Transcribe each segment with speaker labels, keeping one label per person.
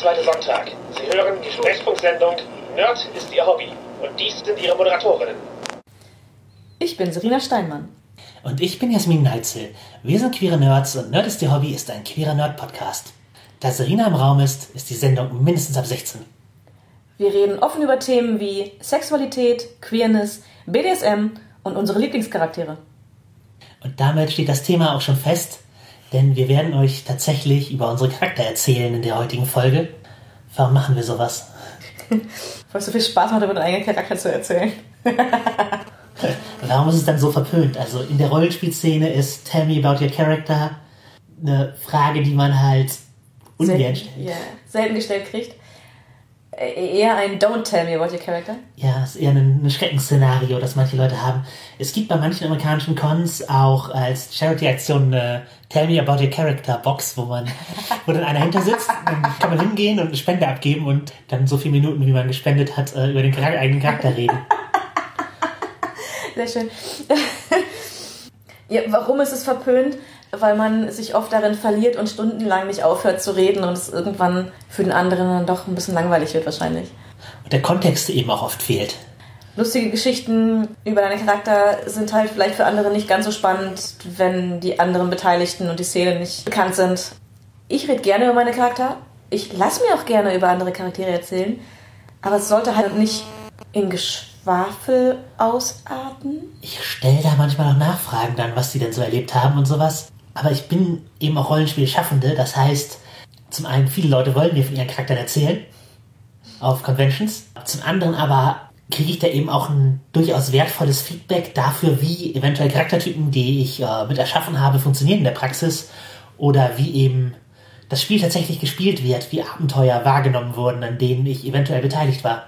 Speaker 1: zweite Sonntag. Sie hören die Sprechfunksendung Nerd ist Ihr Hobby. Und dies sind Ihre Moderatorinnen.
Speaker 2: Ich bin Serena Steinmann.
Speaker 3: Und ich bin Jasmin Neitzel. Wir sind queere Nerds und Nerd ist Ihr Hobby ist ein queerer Nerd-Podcast. Da Serena im Raum ist, ist die Sendung mindestens ab 16.
Speaker 2: Wir reden offen über Themen wie Sexualität, Queerness, BDSM und unsere Lieblingscharaktere.
Speaker 3: Und damit steht das Thema auch schon fest, denn wir werden euch tatsächlich über unsere Charakter erzählen in der heutigen Folge. Warum machen wir sowas?
Speaker 2: Weil es so viel Spaß macht, über deinen eigenen Charakter zu erzählen.
Speaker 3: Warum ist es dann so verpönt? Also in der Rollenspielszene ist Tell me about your character eine Frage, die man halt ungern stellt.
Speaker 2: Ja, selten gestellt kriegt. Äh, Eher ein Don't tell me about your character.
Speaker 3: Ja, ist eher ein, ein Schreckensszenario, das manche Leute haben. Es gibt bei manchen amerikanischen Cons auch als Charity-Aktion eine Tell me about your character Box, wo man, wo dann einer hinter sitzt, dann kann man hingehen und eine Spende abgeben und dann so viele Minuten, wie man gespendet hat, äh, über den eigenen Charakter reden.
Speaker 2: Sehr schön. ja, warum ist es verpönt? Weil man sich oft darin verliert und stundenlang nicht aufhört zu reden und es irgendwann für den anderen dann doch ein bisschen langweilig wird wahrscheinlich.
Speaker 3: Und der Kontext eben auch oft fehlt.
Speaker 2: Lustige Geschichten über deinen Charakter sind halt vielleicht für andere nicht ganz so spannend, wenn die anderen Beteiligten und die Szene nicht bekannt sind. Ich rede gerne über meine Charakter. Ich lasse mir auch gerne über andere Charaktere erzählen. Aber es sollte halt nicht in Geschwafel ausarten.
Speaker 3: Ich stelle da manchmal noch Nachfragen dann, was die denn so erlebt haben und sowas. Aber ich bin eben auch Rollenspielschaffende. Das heißt, zum einen, viele Leute wollen mir von ihren Charakteren erzählen. Auf Conventions. Zum anderen aber kriege ich da eben auch ein durchaus wertvolles Feedback dafür, wie eventuell Charaktertypen, die ich äh, mit erschaffen habe, funktionieren in der Praxis. Oder wie eben das Spiel tatsächlich gespielt wird, wie Abenteuer wahrgenommen wurden, an denen ich eventuell beteiligt war.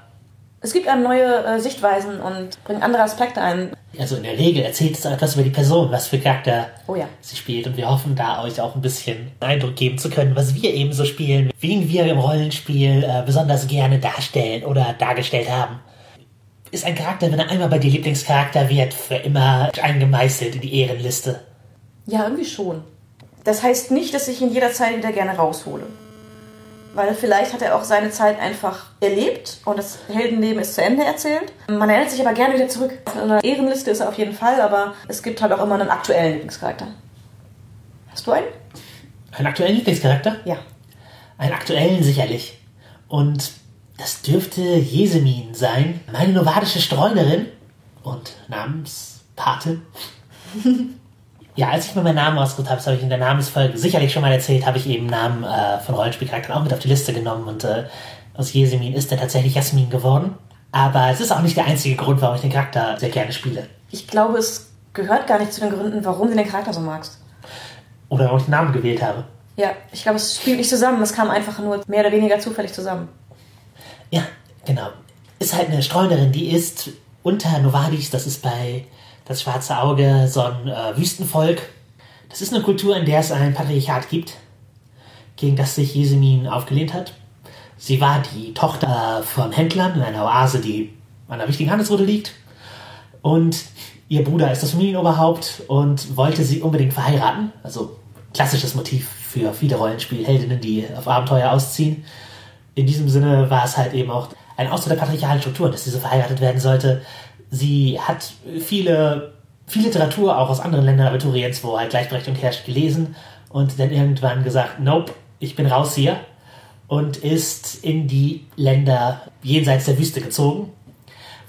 Speaker 2: Es gibt einem neue äh, Sichtweisen und bringt andere Aspekte ein.
Speaker 3: Also in der Regel erzählt es etwas über die Person, was für Charakter
Speaker 2: Oh ja.
Speaker 3: sie spielt. Und wir hoffen da euch auch ein bisschen Eindruck geben zu können, was wir eben so spielen, wen wir im Rollenspiel äh, besonders gerne darstellen oder dargestellt haben. Ist ein Charakter, wenn er einmal bei dir Lieblingscharakter wird, für immer eingemeißelt in die Ehrenliste.
Speaker 2: Ja, irgendwie schon. Das heißt nicht, dass ich ihn jederzeit wieder gerne raushole. Weil vielleicht hat er auch seine Zeit einfach erlebt und das Heldenleben ist zu Ende erzählt. Man erinnert sich aber gerne wieder zurück. In einer Ehrenliste ist er auf jeden Fall, aber es gibt halt auch immer einen aktuellen Lieblingscharakter. Hast du einen?
Speaker 3: Einen aktuellen Lieblingscharakter?
Speaker 2: Ja.
Speaker 3: Einen aktuellen sicherlich. Und das dürfte Jesemin sein, meine novadische Streunerin und Namenspate. ja, als ich mir meinen Namen ausgesucht habe, das habe ich in der Namensfolge sicherlich schon mal erzählt, habe ich eben Namen äh, von Rollenspielcharakteren auch mit auf die Liste genommen und äh, aus Jesemin ist dann tatsächlich Jasmin geworden. Aber es ist auch nicht der einzige Grund, warum ich den Charakter sehr gerne spiele.
Speaker 2: Ich glaube, es gehört gar nicht zu den Gründen, warum du den Charakter so magst.
Speaker 3: Oder warum ich den Namen gewählt habe.
Speaker 2: Ja, ich glaube, es spielt nicht zusammen. Es kam einfach nur mehr oder weniger zufällig zusammen.
Speaker 3: Ja, genau. Ist halt eine Streunerin, die ist unter Novadis, das ist bei das Schwarze Auge so ein äh, Wüstenvolk. Das ist eine Kultur, in der es ein Patriarchat gibt, gegen das sich Jesemin aufgelehnt hat. Sie war die Tochter von Händlern in einer Oase, die an einer wichtigen Handelsroute liegt. Und ihr Bruder ist das Familienoberhaupt und wollte sie unbedingt verheiraten. Also klassisches Motiv für viele Rollenspielheldinnen, die auf Abenteuer ausziehen. In diesem Sinne war es halt eben auch ein Ausdruck der patriarchalen Struktur, dass sie so verheiratet werden sollte. Sie hat viele, viel Literatur, auch aus anderen Ländern Abiturients, wo halt Gleichberechtigung herrscht, gelesen und dann irgendwann gesagt, nope, ich bin raus hier und ist in die Länder jenseits der Wüste gezogen,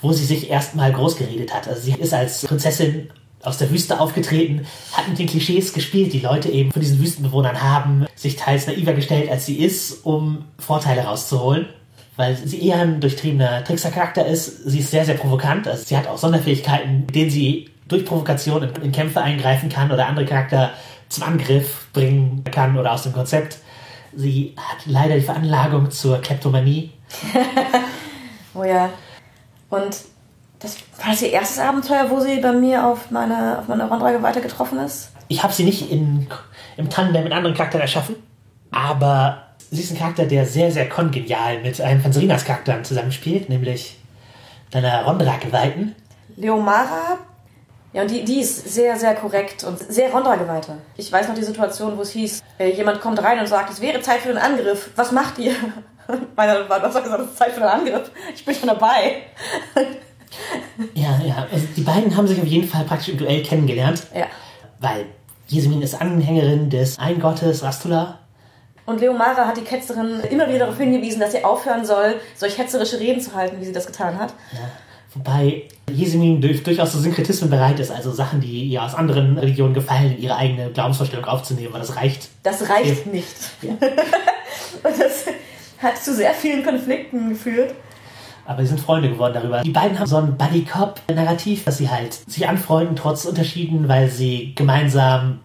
Speaker 3: wo sie sich erstmal groß geredet hat. Also sie ist als Prinzessin aus der Wüste aufgetreten, hat mit den Klischees gespielt, die Leute eben von diesen Wüstenbewohnern haben, sich teils naiver gestellt, als sie ist, um Vorteile rauszuholen. Weil sie eher ein durchtriebener Tricksercharakter ist. Sie ist sehr, sehr provokant. Also sie hat auch Sonderfähigkeiten, mit denen sie durch Provokation in, in Kämpfe eingreifen kann oder andere Charakter zum Angriff bringen kann oder aus dem Konzept. Sie hat leider die Veranlagung zur Kleptomanie.
Speaker 2: Oh ja. Und das war das ihr erstes Abenteuer, wo sie bei mir auf meine, auf meine Rundreise weiter getroffen ist?
Speaker 3: Ich habe sie nicht in, im Tandem mit anderen Charakteren erschaffen, aber sie ist ein Charakter, der sehr, sehr kongenial mit einem von Serinas Charakteren zusammenspielt, nämlich deiner Rondra-Geweihten.
Speaker 2: Leomara. Ja, und die, die ist sehr, sehr korrekt und sehr Rondra-Geweihte. Ich weiß noch die Situation, wo es hieß, äh, jemand kommt rein und sagt, es wäre Zeit für den Angriff. Was macht ihr? Meiner war gesagt, es ist Zeit für den Angriff. Ich bin schon dabei.
Speaker 3: Ja, ja. Also die beiden haben sich auf jeden Fall praktisch im Duell kennengelernt.
Speaker 2: Ja.
Speaker 3: Weil Jesmin ist Anhängerin des einen Gottes Rastula.
Speaker 2: Und Leomara hat die Ketzerin immer wieder darauf hingewiesen, dass sie aufhören soll, solch hetzerische Reden zu halten, wie sie das getan hat.
Speaker 3: Ja. Wobei durch, durchaus zu Synkretismen bereit ist, also Sachen, die ihr aus anderen Religionen gefallen, in ihre eigene Glaubensvorstellung aufzunehmen, weil das reicht.
Speaker 2: Das reicht nicht.
Speaker 3: Ja.
Speaker 2: Und das hat zu sehr vielen Konflikten geführt.
Speaker 3: Aber sie sind Freunde geworden darüber. Die beiden haben so ein Buddy-Cop-Narrativ, dass sie halt sich anfreunden, trotz Unterschieden, weil sie gemeinsam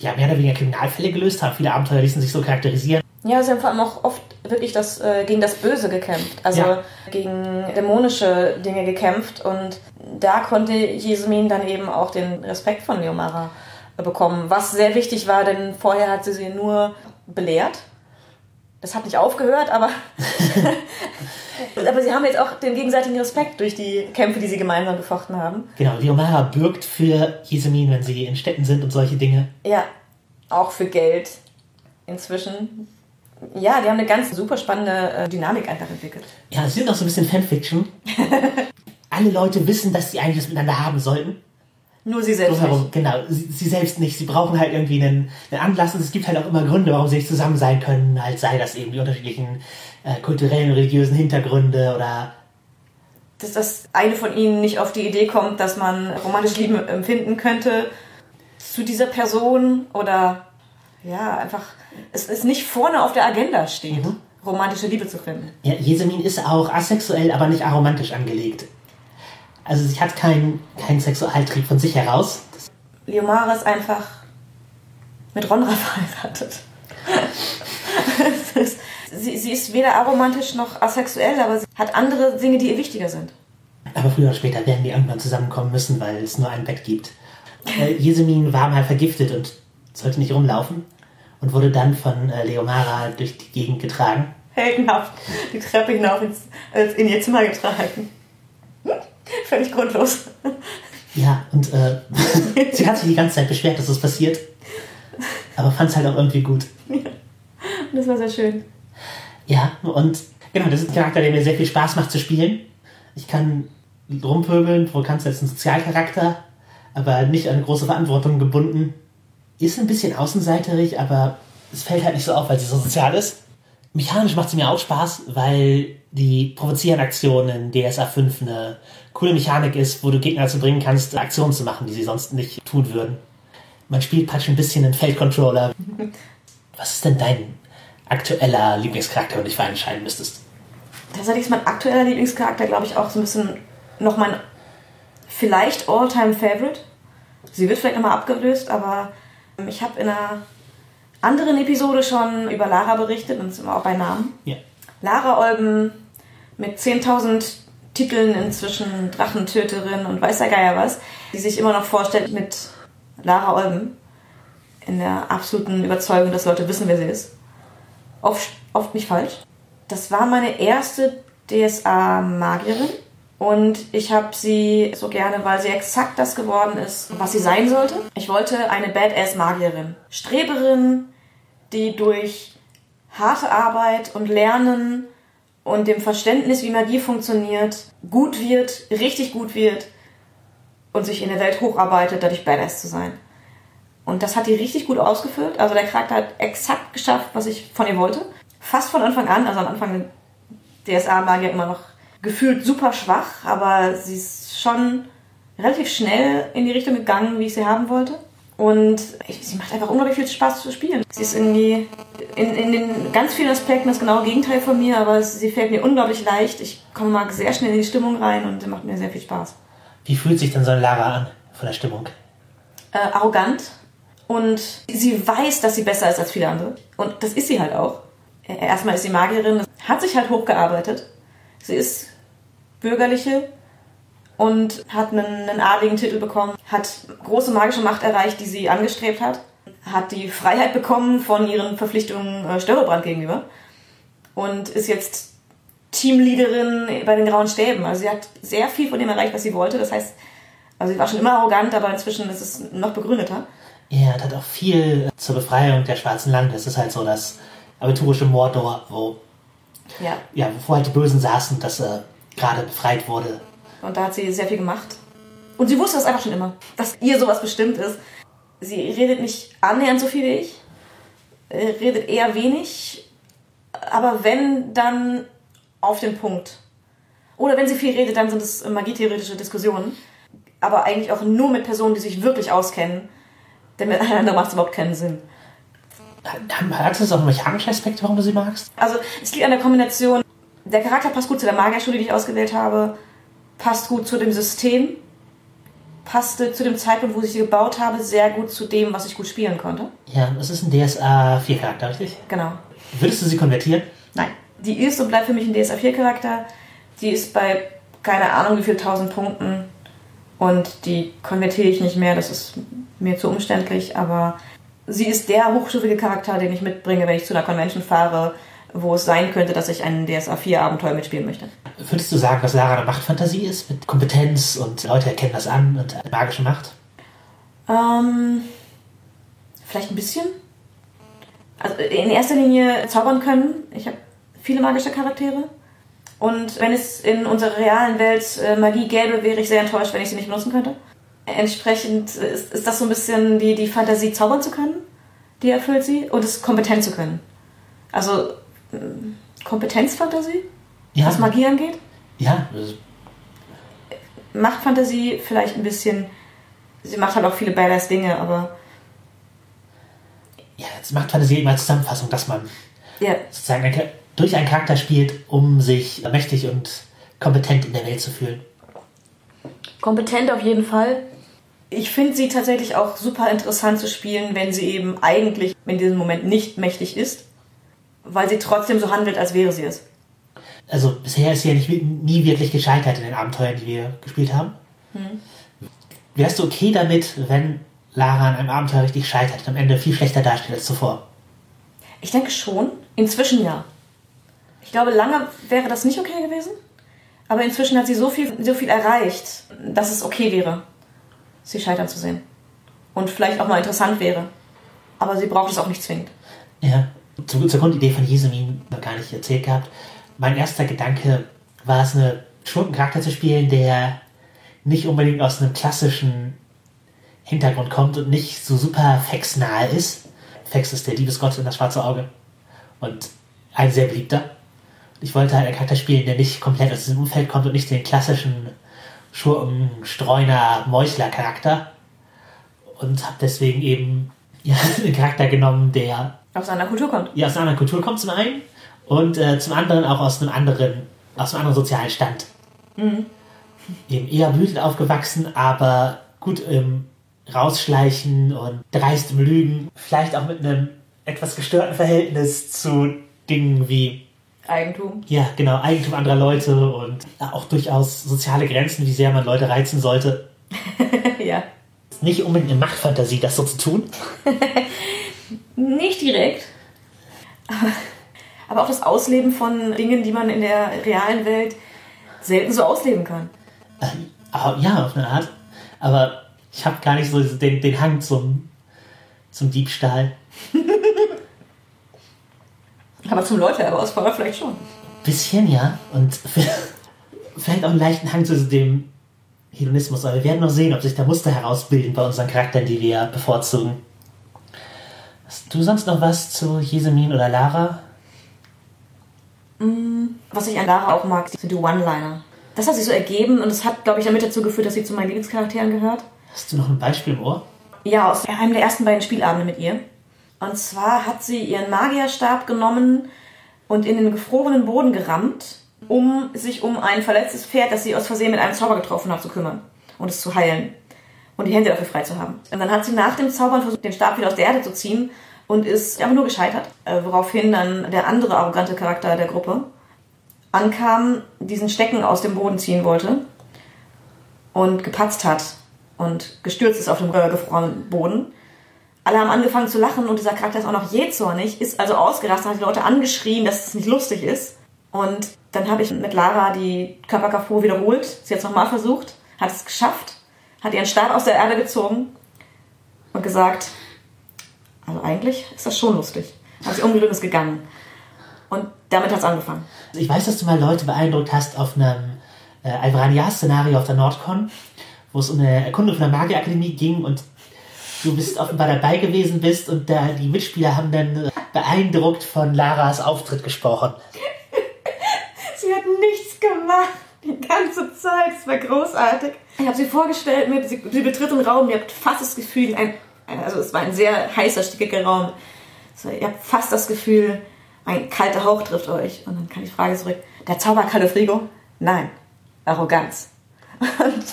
Speaker 3: ja, mehr oder weniger Kriminalfälle gelöst haben. Viele Abenteuer ließen sich so charakterisieren.
Speaker 2: Ja, sie haben vor allem auch oft wirklich das, äh, gegen das Böse gekämpft. Also
Speaker 3: Ja.
Speaker 2: gegen dämonische Dinge gekämpft. Und da konnte Jesmin dann eben auch den Respekt von Leomara bekommen. Was sehr wichtig war, denn vorher hat sie sie nur belehrt. Das hat nicht aufgehört, aber, aber sie haben jetzt auch den gegenseitigen Respekt durch die Kämpfe, die sie gemeinsam gefochten haben.
Speaker 3: Genau, Leomara bürgt für Jesmin, wenn sie in Städten sind und solche Dinge.
Speaker 2: Ja, auch für Geld inzwischen. Ja, die haben eine ganz super spannende äh, Dynamik einfach entwickelt.
Speaker 3: Ja, sie sind auch so ein bisschen Fanfiction. Alle Leute wissen, dass sie eigentlich das miteinander haben sollten.
Speaker 2: Nur sie selbst
Speaker 3: Drumherum,
Speaker 2: nicht.
Speaker 3: genau, sie, sie selbst nicht. Sie brauchen halt irgendwie einen, einen Anlass und es gibt halt auch immer Gründe, warum sie nicht zusammen sein können. Halt sei das eben die unterschiedlichen äh, kulturellen, religiösen Hintergründe oder
Speaker 2: Dass das eine von ihnen nicht auf die Idee kommt, dass man romantische Liebe empfinden könnte zu dieser Person oder ja, einfach es ist nicht vorne auf der Agenda steht, romantische Liebe zu finden.
Speaker 3: Ja, Jesmin ist auch asexuell, aber nicht aromantisch angelegt. Also sie hat keinen keinen Sexualtrieb von sich heraus.
Speaker 2: Leomara ist einfach mit Ronra verheiratet. Ist- sie, sie ist weder aromantisch noch asexuell, aber sie hat andere Dinge, die ihr wichtiger sind.
Speaker 3: aber früher oder später werden die irgendwann zusammenkommen müssen, weil es nur ein Bett gibt. Äh, Jesmin war mal vergiftet und sollte nicht rumlaufen und wurde dann von äh, Leomara durch die Gegend getragen.
Speaker 2: Heldenhaft die Treppe hinauf ins, äh, in ihr Zimmer getragen. Völlig grundlos.
Speaker 3: Ja, und äh, sie hat sich die ganze Zeit beschwert, dass das passiert. Aber fand es halt auch irgendwie gut.
Speaker 2: Und das war sehr schön.
Speaker 3: Ja, und genau, das ist ein Charakter, der mir sehr viel Spaß macht zu spielen. Ich kann rumpöbeln, du jetzt ein Sozialcharakter, aber nicht an große Verantwortung gebunden. Ist ein bisschen außenseiterig, aber es fällt halt nicht so auf, weil sie so sozial ist. Mechanisch macht sie mir auch Spaß, weil die provozierenden Aktionen in DSA 5 eine coole Mechanik ist, wo du Gegner dazu bringen kannst, Aktionen zu machen, die sie sonst nicht tun würden. Man spielt praktisch ein bisschen einen Feldcontroller. Was ist denn dein aktueller Lieblingscharakter, wenn du dich für entscheiden müsstest?
Speaker 2: Tatsächlich ist mein aktueller Lieblingscharakter, glaube ich, auch so ein bisschen noch mein vielleicht All-Time-Favorite. Sie wird vielleicht nochmal abgelöst, aber ich habe in einer anderen Episode schon über Lara berichtet und sind wir auch bei Namen.
Speaker 3: Ja.
Speaker 2: Lara Olben mit 10.000 Titeln inzwischen Drachentöterin und weiß der Geier was, die sich immer noch vorstellt mit Lara Olben in der absoluten Überzeugung, dass Leute wissen, wer sie ist. Oft, oft nicht falsch. Das war meine erste DSA-Magierin und ich habe sie so gerne, weil sie exakt das geworden ist, was sie sein sollte. Ich wollte eine Badass-Magierin. Streberin, die durch harte Arbeit und Lernen und dem Verständnis, wie Magie funktioniert, gut wird, richtig gut wird und sich in der Welt hocharbeitet, dadurch Badass zu sein. Und das hat die richtig gut ausgefüllt. Also der Charakter hat exakt geschafft, was ich von ihr wollte. Fast von Anfang an. Also am Anfang DSA war ja immer noch gefühlt super schwach, aber sie ist schon relativ schnell in die Richtung gegangen, wie ich sie haben wollte. Und ich, sie macht einfach unglaublich viel Spaß zu spielen. Sie ist irgendwie in, in den ganz vielen Aspekten das genaue Gegenteil von mir, aber es, sie fällt mir unglaublich leicht. Ich komme mal sehr schnell in die Stimmung rein und sie macht mir sehr viel Spaß.
Speaker 3: Wie fühlt sich denn so eine Lara an von der Stimmung?
Speaker 2: äh, arrogant und sie weiß, dass sie besser ist als viele andere. Und das ist sie halt auch. Erstmal ist sie Magierin, hat sich halt hochgearbeitet. Sie ist bürgerliche und hat einen, einen adligen Titel bekommen, hat große magische Macht erreicht, die sie angestrebt hat, hat die Freiheit bekommen von ihren Verpflichtungen äh, Störrebrand gegenüber und ist jetzt Teamleaderin bei den Grauen Stäben. Also sie hat sehr viel von dem erreicht, was sie wollte. Das heißt, also sie war schon immer arrogant, aber inzwischen ist es noch begründeter.
Speaker 3: Ja, und hat auch viel zur Befreiung der schwarzen Lande. Es ist halt so das aventurische Mordor, wo
Speaker 2: Ja.
Speaker 3: Ja, wo halt die Bösen saßen, dass er gerade befreit wurde.
Speaker 2: Und da hat sie sehr viel gemacht. Und sie wusste das einfach schon immer, dass ihr sowas bestimmt ist. Sie redet nicht annähernd so viel wie ich, äh, redet eher wenig, aber wenn, dann auf den Punkt. Oder wenn sie viel redet, dann sind es magietheoretische Diskussionen. Aber eigentlich auch nur mit Personen, die sich wirklich auskennen. Denn mit allen anderen macht es überhaupt keinen Sinn.
Speaker 3: Hat es auch mechanische Aspekte, warum du sie magst?
Speaker 2: Also es liegt an der Kombination, der Charakter passt gut zu der Magierschule, die ich ausgewählt habe, passt gut zu dem System, passte zu dem Zeitpunkt, wo ich sie gebaut habe, sehr gut zu dem, was ich gut spielen konnte.
Speaker 3: Ja, das ist ein DSA 4 Charakter, richtig?
Speaker 2: Genau.
Speaker 3: Würdest du sie konvertieren?
Speaker 2: Nein. Die ist und bleibt für mich ein DSA 4 Charakter. Die ist bei keine Ahnung wie viel tausend Punkten und die konvertiere ich nicht mehr, das ist mir zu umständlich, aber sie ist der hochstufige Charakter, den ich mitbringe, wenn ich zu einer Convention fahre, wo es sein könnte, dass ich ein DSA 4 Abenteuer mitspielen möchte.
Speaker 3: Würdest du sagen, dass Lara eine Machtfantasie ist mit Kompetenz und Leute erkennen das an und magische Macht?
Speaker 2: Ähm, vielleicht ein bisschen. Also in erster Linie zaubern können. Ich habe viele magische Charaktere. Und wenn es in unserer realen Welt äh, Magie gäbe, wäre ich sehr enttäuscht, wenn ich sie nicht benutzen könnte. Entsprechend ist, ist das so ein bisschen die, die Fantasie, zaubern zu können, die erfüllt sie, und es kompetent zu können. Also Kompetenzfantasie,
Speaker 3: Ja.
Speaker 2: was Magie angeht.
Speaker 3: Ja, also,
Speaker 2: Machtfantasie vielleicht ein bisschen. Sie macht halt auch viele badass Dinge, aber
Speaker 3: ja, jetzt Machtfantasie immer als Zusammenfassung, dass man
Speaker 2: ja,
Speaker 3: sozusagen ein, durch einen Charakter spielt, um sich mächtig und kompetent in der Welt zu fühlen.
Speaker 2: Kompetent auf jeden Fall. Ich finde sie tatsächlich auch super interessant zu spielen, wenn sie eben eigentlich in diesem Moment nicht mächtig ist, weil sie trotzdem so handelt, als wäre sie es.
Speaker 3: Also bisher ist sie ja nicht, nie wirklich gescheitert in den Abenteuern, die wir gespielt haben. Wärst du okay damit, wenn Lara an einem Abenteuer richtig scheitert und am Ende viel schlechter dasteht als zuvor?
Speaker 2: Ich denke schon. Inzwischen ja. Ich glaube, lange wäre das nicht okay gewesen. Aber inzwischen hat sie so viel, so viel erreicht, dass es okay wäre, sie scheitern zu sehen. Und vielleicht auch mal interessant wäre. Aber sie braucht es auch nicht zwingend.
Speaker 3: Ja. Zur, zur Grundidee von Jesemin noch gar nicht erzählt gehabt. Mein erster Gedanke war es, eine Schurkencharakter zu spielen, der nicht unbedingt aus einem klassischen Hintergrund kommt und nicht so super Fex-nahe ist. Fex ist der Liebesgott in das schwarze Auge. Und ein sehr beliebter. Ich wollte halt einen Charakter spielen, der nicht komplett aus diesem Umfeld kommt und nicht den klassischen Schurken, Streuner, Meuchler-Charakter. Und habe deswegen eben ja, einen Charakter genommen, der
Speaker 2: Aus einer Kultur kommt.
Speaker 3: ja, aus einer anderen Kultur kommt zum einen und äh, zum anderen auch aus einem anderen, aus einem anderen sozialen Stand. Eben eher behütet aufgewachsen, aber gut im Rausschleichen und dreist im Lügen. Vielleicht auch mit einem etwas gestörten Verhältnis zu Dingen wie,
Speaker 2: Eigentum.
Speaker 3: ja, genau, Eigentum anderer Leute und auch durchaus soziale Grenzen, wie sehr man Leute reizen sollte.
Speaker 2: ja.
Speaker 3: Nicht unbedingt eine Machtfantasie, das so zu tun.
Speaker 2: Nicht direkt. Aber, aber auch das Ausleben von Dingen, die man in der realen Welt selten so ausleben kann.
Speaker 3: Aber, ja, auf eine Art. Aber ich habe gar nicht so den, den Hang zum, zum Diebstahl.
Speaker 2: Aber zum Leute herausfordern vielleicht schon.
Speaker 3: Bisschen, ja. Und vielleicht auch einen leichten Hang zu dem Hedonismus. Aber wir werden noch sehen, ob sich da Muster herausbilden bei unseren Charakteren, die wir bevorzugen. Hast du sonst noch was zu Jesemin oder Lara?
Speaker 2: Was ich an Lara auch mag, sind die One-Liner. Das hat sich so ergeben und es hat, glaube ich, damit dazu geführt, dass sie zu meinen Lieblingscharakteren gehört.
Speaker 3: Hast du noch ein Beispiel im Ohr?
Speaker 2: Ja, aus einem der ersten beiden Spielabende mit ihr. Und zwar hat sie ihren Magierstab genommen und in den gefrorenen Boden gerammt, um sich um ein verletztes Pferd, das sie aus Versehen mit einem Zauber getroffen hat, zu kümmern und es zu heilen und die Hände dafür frei zu haben. Und dann hat sie nach dem Zaubern versucht, den Stab wieder aus der Erde zu ziehen und ist einfach nur gescheitert, äh, woraufhin dann der andere arrogante Charakter der Gruppe ankam, diesen Stecken aus dem Boden ziehen wollte und gepatzt hat und gestürzt ist auf dem gefrorenen Boden. Alle haben angefangen zu lachen und dieser Charakter ist auch noch jähzornig, ist also ausgerastet, hat die Leute angeschrien, dass es nicht lustig ist. Und dann habe ich mit Lara die Körperkraftprobe wiederholt. Sie hat es nochmal versucht, hat es geschafft, hat ihren Stab aus der Erde gezogen und gesagt, also eigentlich ist das schon lustig. Hat sie umgedreht und ist gegangen. Und damit hat es angefangen.
Speaker 3: Ich weiß, dass du mal Leute beeindruckt hast auf einem äh, Alvarania-Szenario auf der Nordcon, wo es um eine Erkundung von der Magierakademie ging und du bist offenbar dabei gewesen bist und da die Mitspieler haben dann beeindruckt von Laras Auftritt gesprochen.
Speaker 2: sie hat nichts gemacht. Ganze Zeit. Es war großartig. Ich habe sie vorgestellt, mit, sie, sie betritt den Raum, ihr habt fast das Gefühl, ein, also es war ein sehr heißer, stickiger Raum. Also ihr habt fast das Gefühl, ein kalter Hauch trifft euch. Und dann kam die Frage zurück, der Zauber Califrigo? Nein, Arroganz. Und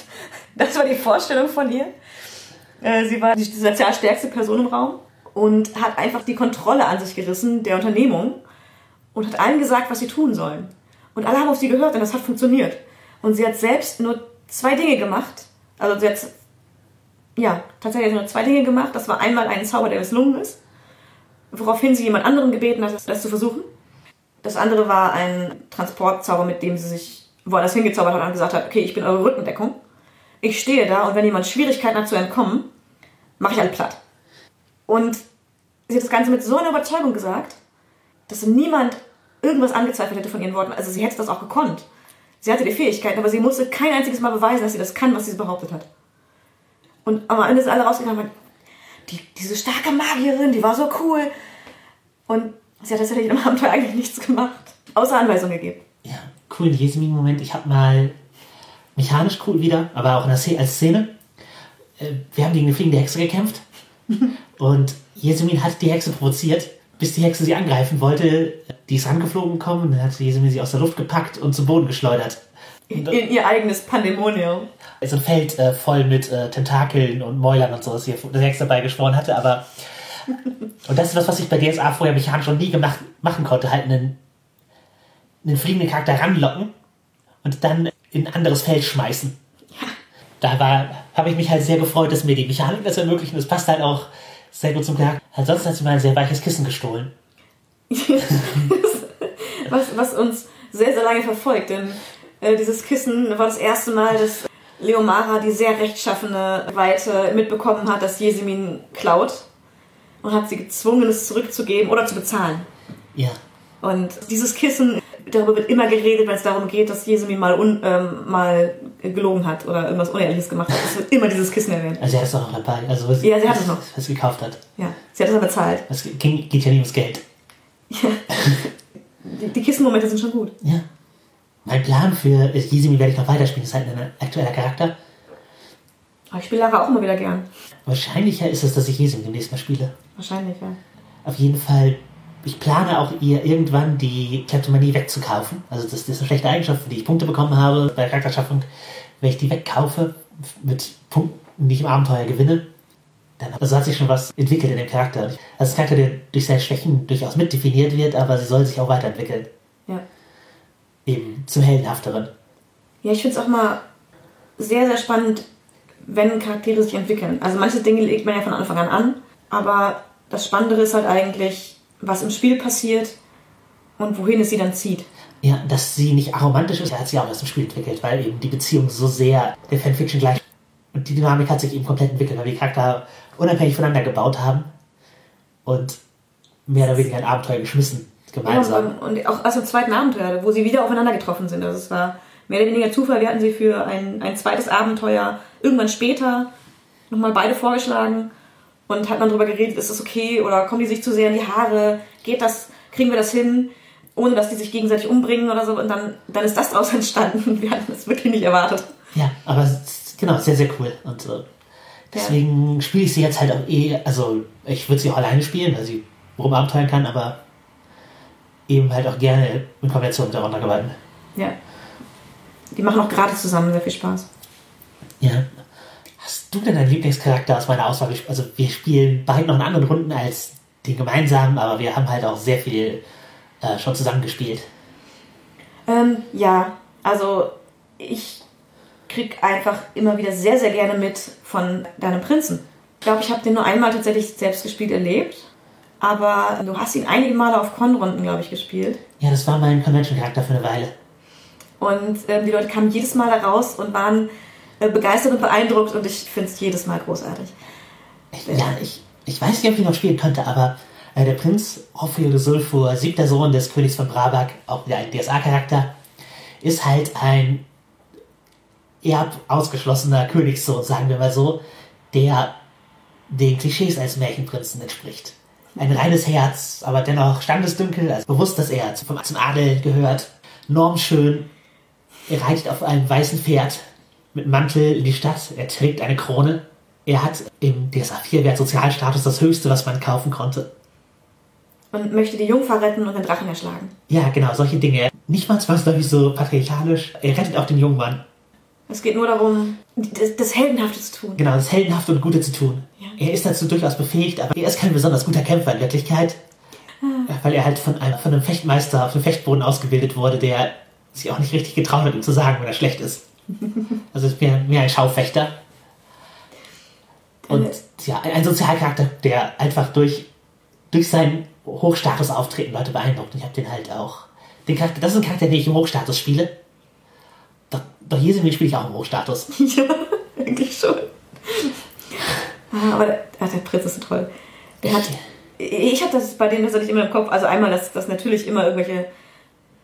Speaker 2: das war die Vorstellung von ihr. Äh, sie war die sozial stärkste Person im Raum und hat einfach die Kontrolle an sich gerissen der Unternehmung und hat allen gesagt, was sie tun sollen. Und alle haben auf sie gehört und das hat funktioniert. Und sie hat selbst nur zwei Dinge gemacht. Also sie hat, ja, tatsächlich nur zwei Dinge gemacht. Das war einmal ein Zauber, der misslungen ist, woraufhin sie jemand anderen gebeten hat, das zu versuchen. Das andere war ein Transportzauber, mit dem sie sich woanders hingezaubert hat und gesagt hat, okay, ich bin eure Rückendeckung. Ich stehe da und wenn jemand Schwierigkeiten hat zu entkommen, mache ich alle platt. Und sie hat das Ganze mit so einer Überzeugung gesagt, dass niemand irgendwas angezweifelt hätte von ihren Worten. Also sie hätte das auch gekonnt. Sie hatte die Fähigkeiten, aber sie musste kein einziges Mal beweisen, dass sie das kann, was sie behauptet hat. Und am Ende sind alle rausgegangen und die, diese starke Magierin, die war so cool. Und sie hat tatsächlich im Abenteuer eigentlich nichts gemacht, außer Anweisungen gegeben.
Speaker 3: Ja, cool, Jesmin-Moment. Ich habe mal mechanisch cool wieder, aber auch in der Szene, als Szene. Äh, wir haben gegen eine fliegende Hexe gekämpft und Jesmin hat die Hexe provoziert, bis die Hexe sie angreifen wollte. Die ist angeflogen gekommen, dann hat Jesmin sie aus der Luft gepackt und zum Boden geschleudert.
Speaker 2: In, in ihr eigenes Pandemonium.
Speaker 3: Also ein Feld äh, voll mit äh, Tentakeln und Mäulern und so, was hier der Hexe dabei geschworen hatte, aber und das ist was, was ich bei DSA vorher mechanisch noch nie gemacht, machen konnte, halt einen, einen fliegenden Charakter ranlocken und dann in ein anderes Feld schmeißen. Da war, habe ich mich halt sehr gefreut, dass mir die Mechanik das ermöglichen. Das passt halt auch sehr gut zum Charakter. Ansonsten hat sie mal ein sehr weiches Kissen gestohlen.
Speaker 2: was, was uns sehr, sehr lange verfolgt, denn äh, dieses Kissen war das erste Mal, dass Leomara die sehr rechtschaffene Weite mitbekommen hat, dass Jesemin klaut und hat sie gezwungen, es zurückzugeben oder zu bezahlen.
Speaker 3: Ja.
Speaker 2: Und dieses Kissen, darüber wird immer geredet, wenn es darum geht, dass Jesemin mal, un, ähm, mal gelogen hat oder irgendwas Unehrliches gemacht hat. Es wird immer dieses Kissen erwähnt.
Speaker 3: Also er ist doch noch dabei. Also was,
Speaker 2: Ja, sie hat es noch.
Speaker 3: Was sie gekauft hat.
Speaker 2: Ja, sie hat es aber bezahlt.
Speaker 3: Es geht ja nicht ums Geld.
Speaker 2: Ja. Die, die Kissenmomente sind schon gut.
Speaker 3: Ja. Mein Plan für Jesimi werde ich noch weiterspielen. Das ist halt ein aktueller Charakter.
Speaker 2: Aber ich spiele Lara auch immer wieder gern.
Speaker 3: Wahrscheinlicher ist es, dass ich Jesimi demnächst mal spiele.
Speaker 2: Wahrscheinlich, ja.
Speaker 3: Auf jeden Fall, ich plane auch ihr irgendwann die Kleptomanie wegzukaufen. Also das, das ist eine schlechte Eigenschaft, für die ich Punkte bekommen habe bei Charakterschaffung. Wenn ich die wegkaufe, mit Punkten, die ich im Abenteuer gewinne, dann also hat sich schon was entwickelt in dem Charakter. Also das ist ein Charakter, der durch seine Schwächen durchaus mitdefiniert wird, aber sie soll sich auch weiterentwickeln.
Speaker 2: Ja.
Speaker 3: Eben zum Heldenhafteren.
Speaker 2: Ja, ich finde es auch mal sehr, sehr spannend, wenn Charaktere sich entwickeln. Also manche Dinge legt man ja von Anfang an an, aber das Spannendere ist halt eigentlich, was im Spiel passiert und wohin es sie dann zieht.
Speaker 3: Ja, dass sie nicht aromantisch ist, hat sie auch erst im Spiel entwickelt, weil eben die Beziehung so sehr der Fanfiction gleich. Und die Dynamik hat sich eben komplett entwickelt, weil die Charakter unabhängig voneinander gebaut haben und mehr oder weniger ein Abenteuer geschmissen, gemeinsam.
Speaker 2: Ja, und auch aus dem zweiten Abenteuer, wo sie wieder aufeinander getroffen sind. Also es war mehr oder weniger Zufall. Wir hatten sie für ein, ein zweites Abenteuer irgendwann später nochmal beide vorgeschlagen und hat dann darüber geredet, ist das okay oder kommen die sich zu sehr in die Haare? Geht das, kriegen wir das hin? Ohne dass die sich gegenseitig umbringen oder so. Und dann, dann ist das daraus entstanden. Wir hatten das wirklich nicht erwartet.
Speaker 3: Ja, aber es ist, genau, sehr, sehr cool. Und äh, deswegen ja. spiele ich sie jetzt halt auch eh, also ich würde sie auch alleine spielen, weil sie rumabenteuern kann, aber eben halt auch gerne in Kombination mit der Runtergewalten.
Speaker 2: Ja. Die machen auch gerade zusammen sehr viel Spaß.
Speaker 3: Ja. Hast du denn deinen Lieblingscharakter aus meiner Auswahl gespielt? Also wir spielen beide noch in anderen Runden als den gemeinsamen, aber wir haben halt auch sehr viel äh, schon zusammengespielt.
Speaker 2: Ähm, ja, also ich krieg einfach immer wieder sehr, sehr gerne mit von deinem Prinzen. Ich glaube, ich habe den nur einmal tatsächlich selbst gespielt erlebt. Aber du hast ihn einige Male auf Con-Runden, glaube ich, gespielt.
Speaker 3: Ja, das war mein Convention-Charakter für eine Weile.
Speaker 2: Und äh, die Leute kamen jedes Mal da raus und waren begeistert und beeindruckt und ich finde es jedes Mal großartig.
Speaker 3: Ja, ich, ich weiß nicht, ob ich noch spielen könnte, aber Äh, der Prinz de Sulfur, siebter Sohn des Königs von Brabak, auch wieder ein DSA-Charakter, ist halt ein erbausgeschlossener Königssohn, sagen wir mal so, der den Klischees eines Märchenprinzen entspricht. Ein reines Herz, aber dennoch standesdünkel, also bewusst, dass er zum Adel gehört, normschön, er reitet auf einem weißen Pferd mit Mantel in die Stadt, er trägt eine Krone, er hat im DSA 4-Wert Sozialstatus das höchste, was man kaufen konnte.
Speaker 2: Und möchte die Jungfer retten und den Drachen erschlagen.
Speaker 3: Ja, genau, solche Dinge. Nicht mal zwangsläufig so patriarchalisch. Er rettet auch den jungen Mann.
Speaker 2: Es geht nur darum, das, das Heldenhafte zu tun.
Speaker 3: Genau, das Heldenhafte und Gute zu tun.
Speaker 2: Ja.
Speaker 3: Er ist dazu durchaus befähigt, aber er ist kein besonders guter Kämpfer in Wirklichkeit. Weil er halt von einem, von einem Fechtmeister auf dem Fechtboden ausgebildet wurde, der sich auch nicht richtig getraut hat, ihm zu sagen, wenn er schlecht ist. Also ist mehr, mehr ein Schaufechter. Und ja, ein Sozialcharakter, der einfach durch, durch sein Hochstatus auftreten Leute beeindruckt. Und ich habe den halt auch. Den Charakter, das ist ein Charakter, den ich im Hochstatus spiele. Doch, doch hier sind wir spiele ich auch im Hochstatus.
Speaker 2: Ja, eigentlich schon. Ah, Aber der, ach, der Prinz ist so toll. Der hat, ich habe das bei dem tatsächlich immer im Kopf. Also einmal, dass, dass natürlich immer irgendwelche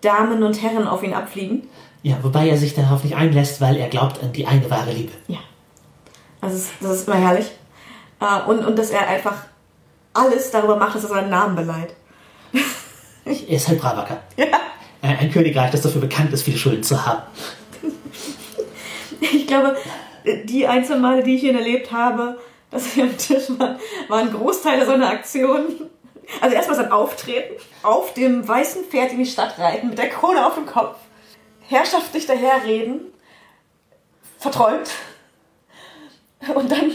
Speaker 2: Damen und Herren auf ihn abfliegen.
Speaker 3: Ja, wobei er sich darauf nicht einlässt, weil er glaubt an die eine wahre Liebe.
Speaker 2: Ja. Also das ist immer herrlich. Äh, Und, und dass er einfach alles darüber macht, dass er seinen Namen beleidigt.
Speaker 3: Er ist halt Brabaker.
Speaker 2: Ja.
Speaker 3: Ein Königreich, das dafür bekannt ist, viele Schulden zu haben.
Speaker 2: Ich glaube, die einzelnen Male, die ich ihn erlebt habe, dass wir am Tisch waren, waren Großteile seiner Aktionen. Also erstmal sein Auftreten, auf dem weißen Pferd in die Stadt reiten, mit der Krone auf dem Kopf, herrschaftlich daherreden, verträumt und dann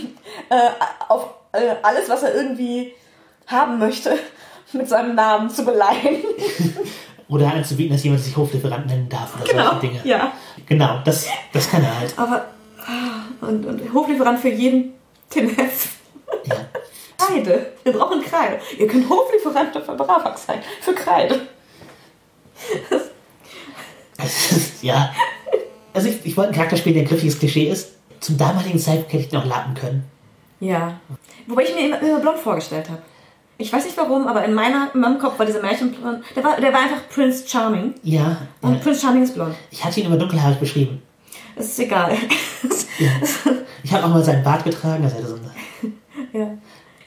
Speaker 2: äh, auf äh, alles, was er irgendwie haben möchte, mit seinem Namen zu beleihen.
Speaker 3: Oder anzubieten, dass jemand sich Hoflieferant nennen darf oder
Speaker 2: Genau,
Speaker 3: solche Dinge.
Speaker 2: ja.
Speaker 3: Genau, das, das kann er halt.
Speaker 2: Aber, ah, und, und Hoflieferant für jeden Tenef.
Speaker 3: Ja.
Speaker 2: Kreide. Wir brauchen Kreide. Ihr könnt Hoflieferant für Bravak sein. Für Kreide.
Speaker 3: ja. Also ich, ich wollte einen Charakter spielen, der ein griffiges Klischee ist. Zum damaligen Zeitpunkt hätte ich noch lappen können.
Speaker 2: Ja. Wobei ich mir immer, immer blond vorgestellt habe. Ich weiß nicht warum, aber in, meiner, in meinem Kopf war dieser Märchenblond. Der war, der war einfach Prince Charming.
Speaker 3: Ja.
Speaker 2: Und
Speaker 3: Äh,
Speaker 2: Prince Charming ist blond.
Speaker 3: ich hatte ihn immer dunkelhaarig beschrieben.
Speaker 2: Es ist egal.
Speaker 3: Ich habe auch mal seinen Bart getragen. Er hatte so eine,
Speaker 2: ja.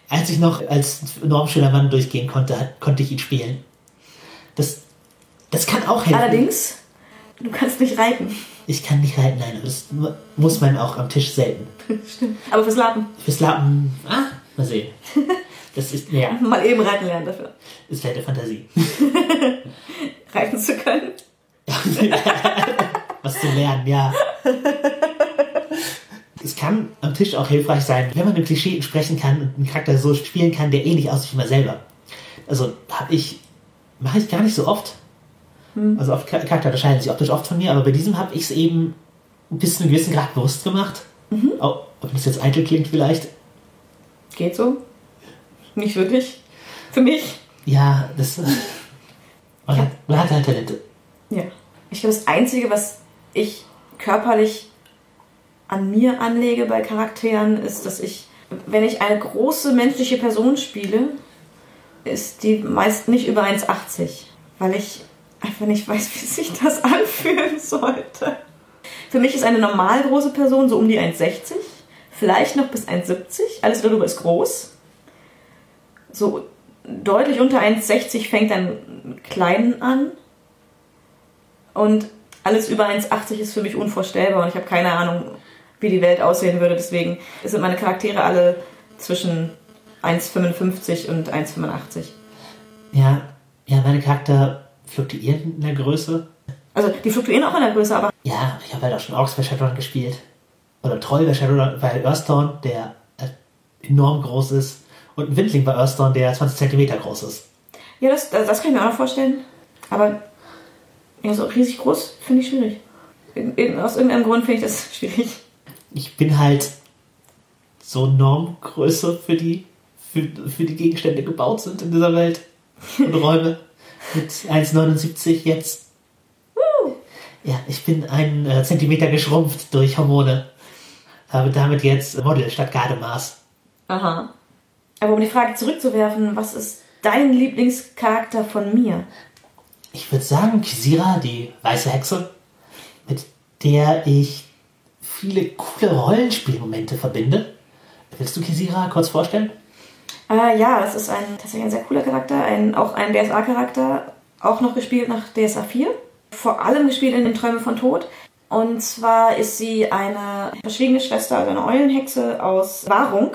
Speaker 3: als ich noch als normschöner Mann durchgehen konnte, konnte ich ihn spielen. Das, das kann auch helfen.
Speaker 2: Allerdings, du kannst nicht reiten.
Speaker 3: Ich kann nicht reiten, nein, das mu- muss man auch am Tisch selten.
Speaker 2: Aber fürs Lappen.
Speaker 3: Fürs Lappen, ah, mal sehen. Das ist, naja,
Speaker 2: Mal eben reiten lernen dafür.
Speaker 3: ist vielleicht eine Fantasie.
Speaker 2: Reiten zu können.
Speaker 3: Was zu lernen, ja. Es kann am Tisch auch hilfreich sein, wenn man einem Klischee entsprechen kann und einen Charakter so spielen kann, der ähnlich aussieht wie man selber. Also habe ich, mache ich gar nicht so oft. Also oft Charakter unterscheiden sich optisch oft von mir, aber bei diesem habe ich es eben bis zu einem gewissen Grad bewusst gemacht. Auch, ob das jetzt eitel klingt vielleicht.
Speaker 2: Geht so. Nicht wirklich. Für mich.
Speaker 3: Ja, das. Man, hat, man hat halt Talente.
Speaker 2: Ja. Ich glaube, das Einzige, was ich körperlich an mir anlege bei Charakteren, ist, dass ich, wenn ich eine große menschliche Person spiele, ist die meist nicht über 1,80. Weil ich einfach nicht weiß, wie sich das anfühlen sollte. Für mich ist eine normal große Person so um die 1,60. Vielleicht noch bis 1,70. Alles darüber ist groß. So deutlich unter 1,60 fängt dann mit an. Und alles über 1,80 ist für mich unvorstellbar und ich habe keine Ahnung, wie die Welt aussehen würde. Deswegen sind meine Charaktere alle zwischen 1,55 und 1,85.
Speaker 3: Ja, ja, meine Charakter fluktuieren in der Größe.
Speaker 2: Also die fluktuieren auch in der Größe, aber
Speaker 3: Ja, ich habe halt auch schon Orks bei Shadowrun gespielt. Oder Troll bei Shadowrun, bei Earthdawn, der äh, enorm groß ist. Und ein Windling bei Earthdawn, der 20 cm groß ist.
Speaker 2: ja, das, das das kann ich mir auch noch vorstellen. Aber ja, so riesig groß finde ich schwierig. In, in, aus irgendeinem Grund finde ich das schwierig.
Speaker 3: Ich bin halt so Normgröße für die, für, für die Gegenstände gebaut sind in dieser Welt. Und Räume. Mit 1,79 jetzt. Ja, ich bin einen äh, Zentimeter geschrumpft durch Hormone. Habe damit jetzt Model statt Gardemaß.
Speaker 2: Aha. Aber um die Frage zurückzuwerfen, was ist dein Lieblingscharakter von mir?
Speaker 3: Ich würde sagen, Kisira, die weiße Hexe, mit der ich viele coole Rollenspielmomente verbinde. Willst du Kisira kurz vorstellen?
Speaker 2: Äh, ja, es ist ein tatsächlich ein sehr cooler Charakter, ein, auch ein DSA-Charakter, auch noch gespielt nach DSA 4. Vor allem gespielt in den Träumen von Tod. Und zwar ist sie eine verschwiegene Schwester, also eine Eulenhexe aus Wahrung,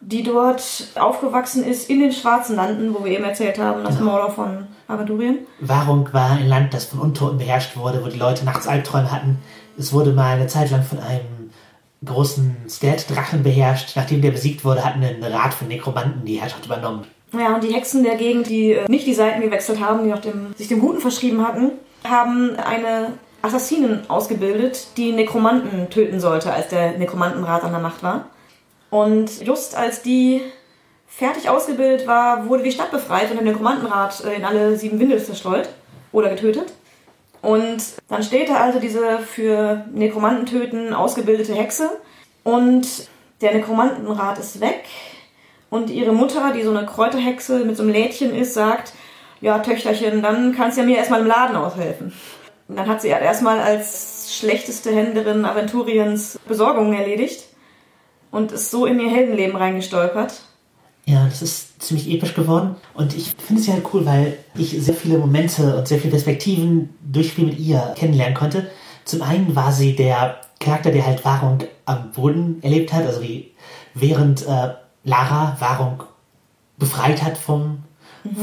Speaker 2: die dort aufgewachsen ist in den Schwarzen Landen, wo wir eben erzählt haben, das
Speaker 3: Genau.
Speaker 2: Mordor von Aventurien.
Speaker 3: Wahrung war ein Land, das von Untoten beherrscht wurde, wo die Leute nachts Albträume hatten. Es wurde mal eine Zeit lang von einem großen Skelettdrachen beherrscht. Nachdem der besiegt wurde, hatten ein Rat von Nekromanten die Herrschaft übernommen.
Speaker 2: Ja, und die Hexen der Gegend, die äh, nicht die Seiten gewechselt haben, die dem, sich dem Guten verschrieben hatten, haben eine Assassinen ausgebildet, die Nekromanten töten sollte, als der Nekromantenrat an der Macht war. Und just als die fertig ausgebildet war, wurde die Stadt befreit und der Nekromantenrat äh, in alle sieben Windel zerstreut oder getötet. Und dann steht da also diese für Nekromantentöten ausgebildete Hexe und der Nekromantenrat ist weg und ihre Mutter, die so eine Kräuterhexe mit so einem Lädchen ist, sagt, ja, Töchterchen, dann kannst du ja mir erstmal im Laden aushelfen. Und dann hat sie halt erstmal als schlechteste Händlerin Aventuriens Besorgungen erledigt und ist so in ihr Heldenleben reingestolpert.
Speaker 3: Ja, das ist ziemlich episch geworden. Und ich finde es ja halt cool, weil ich sehr viele Momente und sehr viele Perspektiven durch Spiel mit ihr kennenlernen konnte. Zum einen war sie der Charakter, der halt Wahrung am Boden erlebt hat, also wie während äh, Lara Wahrung befreit hat vom,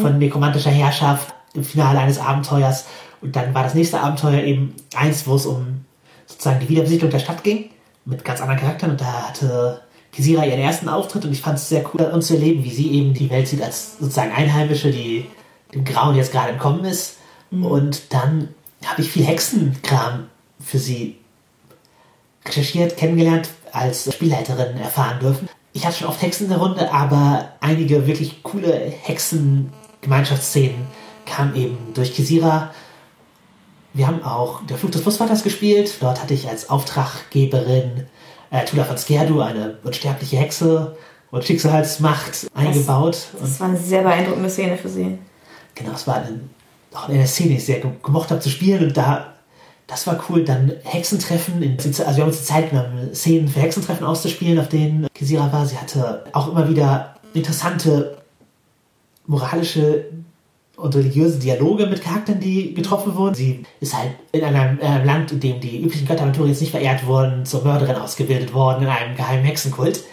Speaker 3: von nekromantischer Herrschaft im Finale eines Abenteuers. Und dann war das nächste Abenteuer eben eins, wo es um sozusagen die Wiederbesiedlung der Stadt ging, mit ganz anderen Charakteren. Und da hatte Kisira ihren ersten Auftritt und ich fand es sehr cool, uns zu erleben, wie sie eben die Welt sieht als sozusagen Einheimische, die dem Grauen jetzt gerade entkommen ist. Und dann habe ich viel Hexenkram für sie recherchiert, kennengelernt, als Spielleiterin erfahren dürfen. Ich hatte schon oft Hexen in der Runde, aber einige wirklich coole Hexen-Gemeinschaftsszenen kamen eben durch Kisira. Wir haben auch Der Flug des Flussvaters gespielt. Dort hatte ich als Auftraggeberin äh, Tula von Skerdu, eine unsterbliche Hexe und Schicksalsmacht eingebaut. Und
Speaker 2: Das war eine sehr beeindruckende Szene für sie.
Speaker 3: Genau, es war ein, auch eine Szene, die ich sehr ge- gemocht habe zu spielen und da, das war cool. Dann Hexentreffen, in, also wir haben uns die Zeit genommen, Szenen für Hexentreffen auszuspielen, auf denen Kisira war. Sie hatte auch immer wieder interessante moralische und religiöse Dialoge mit Charakteren, die getroffen wurden. Sie ist halt in einem äh, Land, in dem die üblichen Götteraventuren jetzt nicht verehrt wurden, zur Mörderin ausgebildet worden in einem geheimen Hexenkult.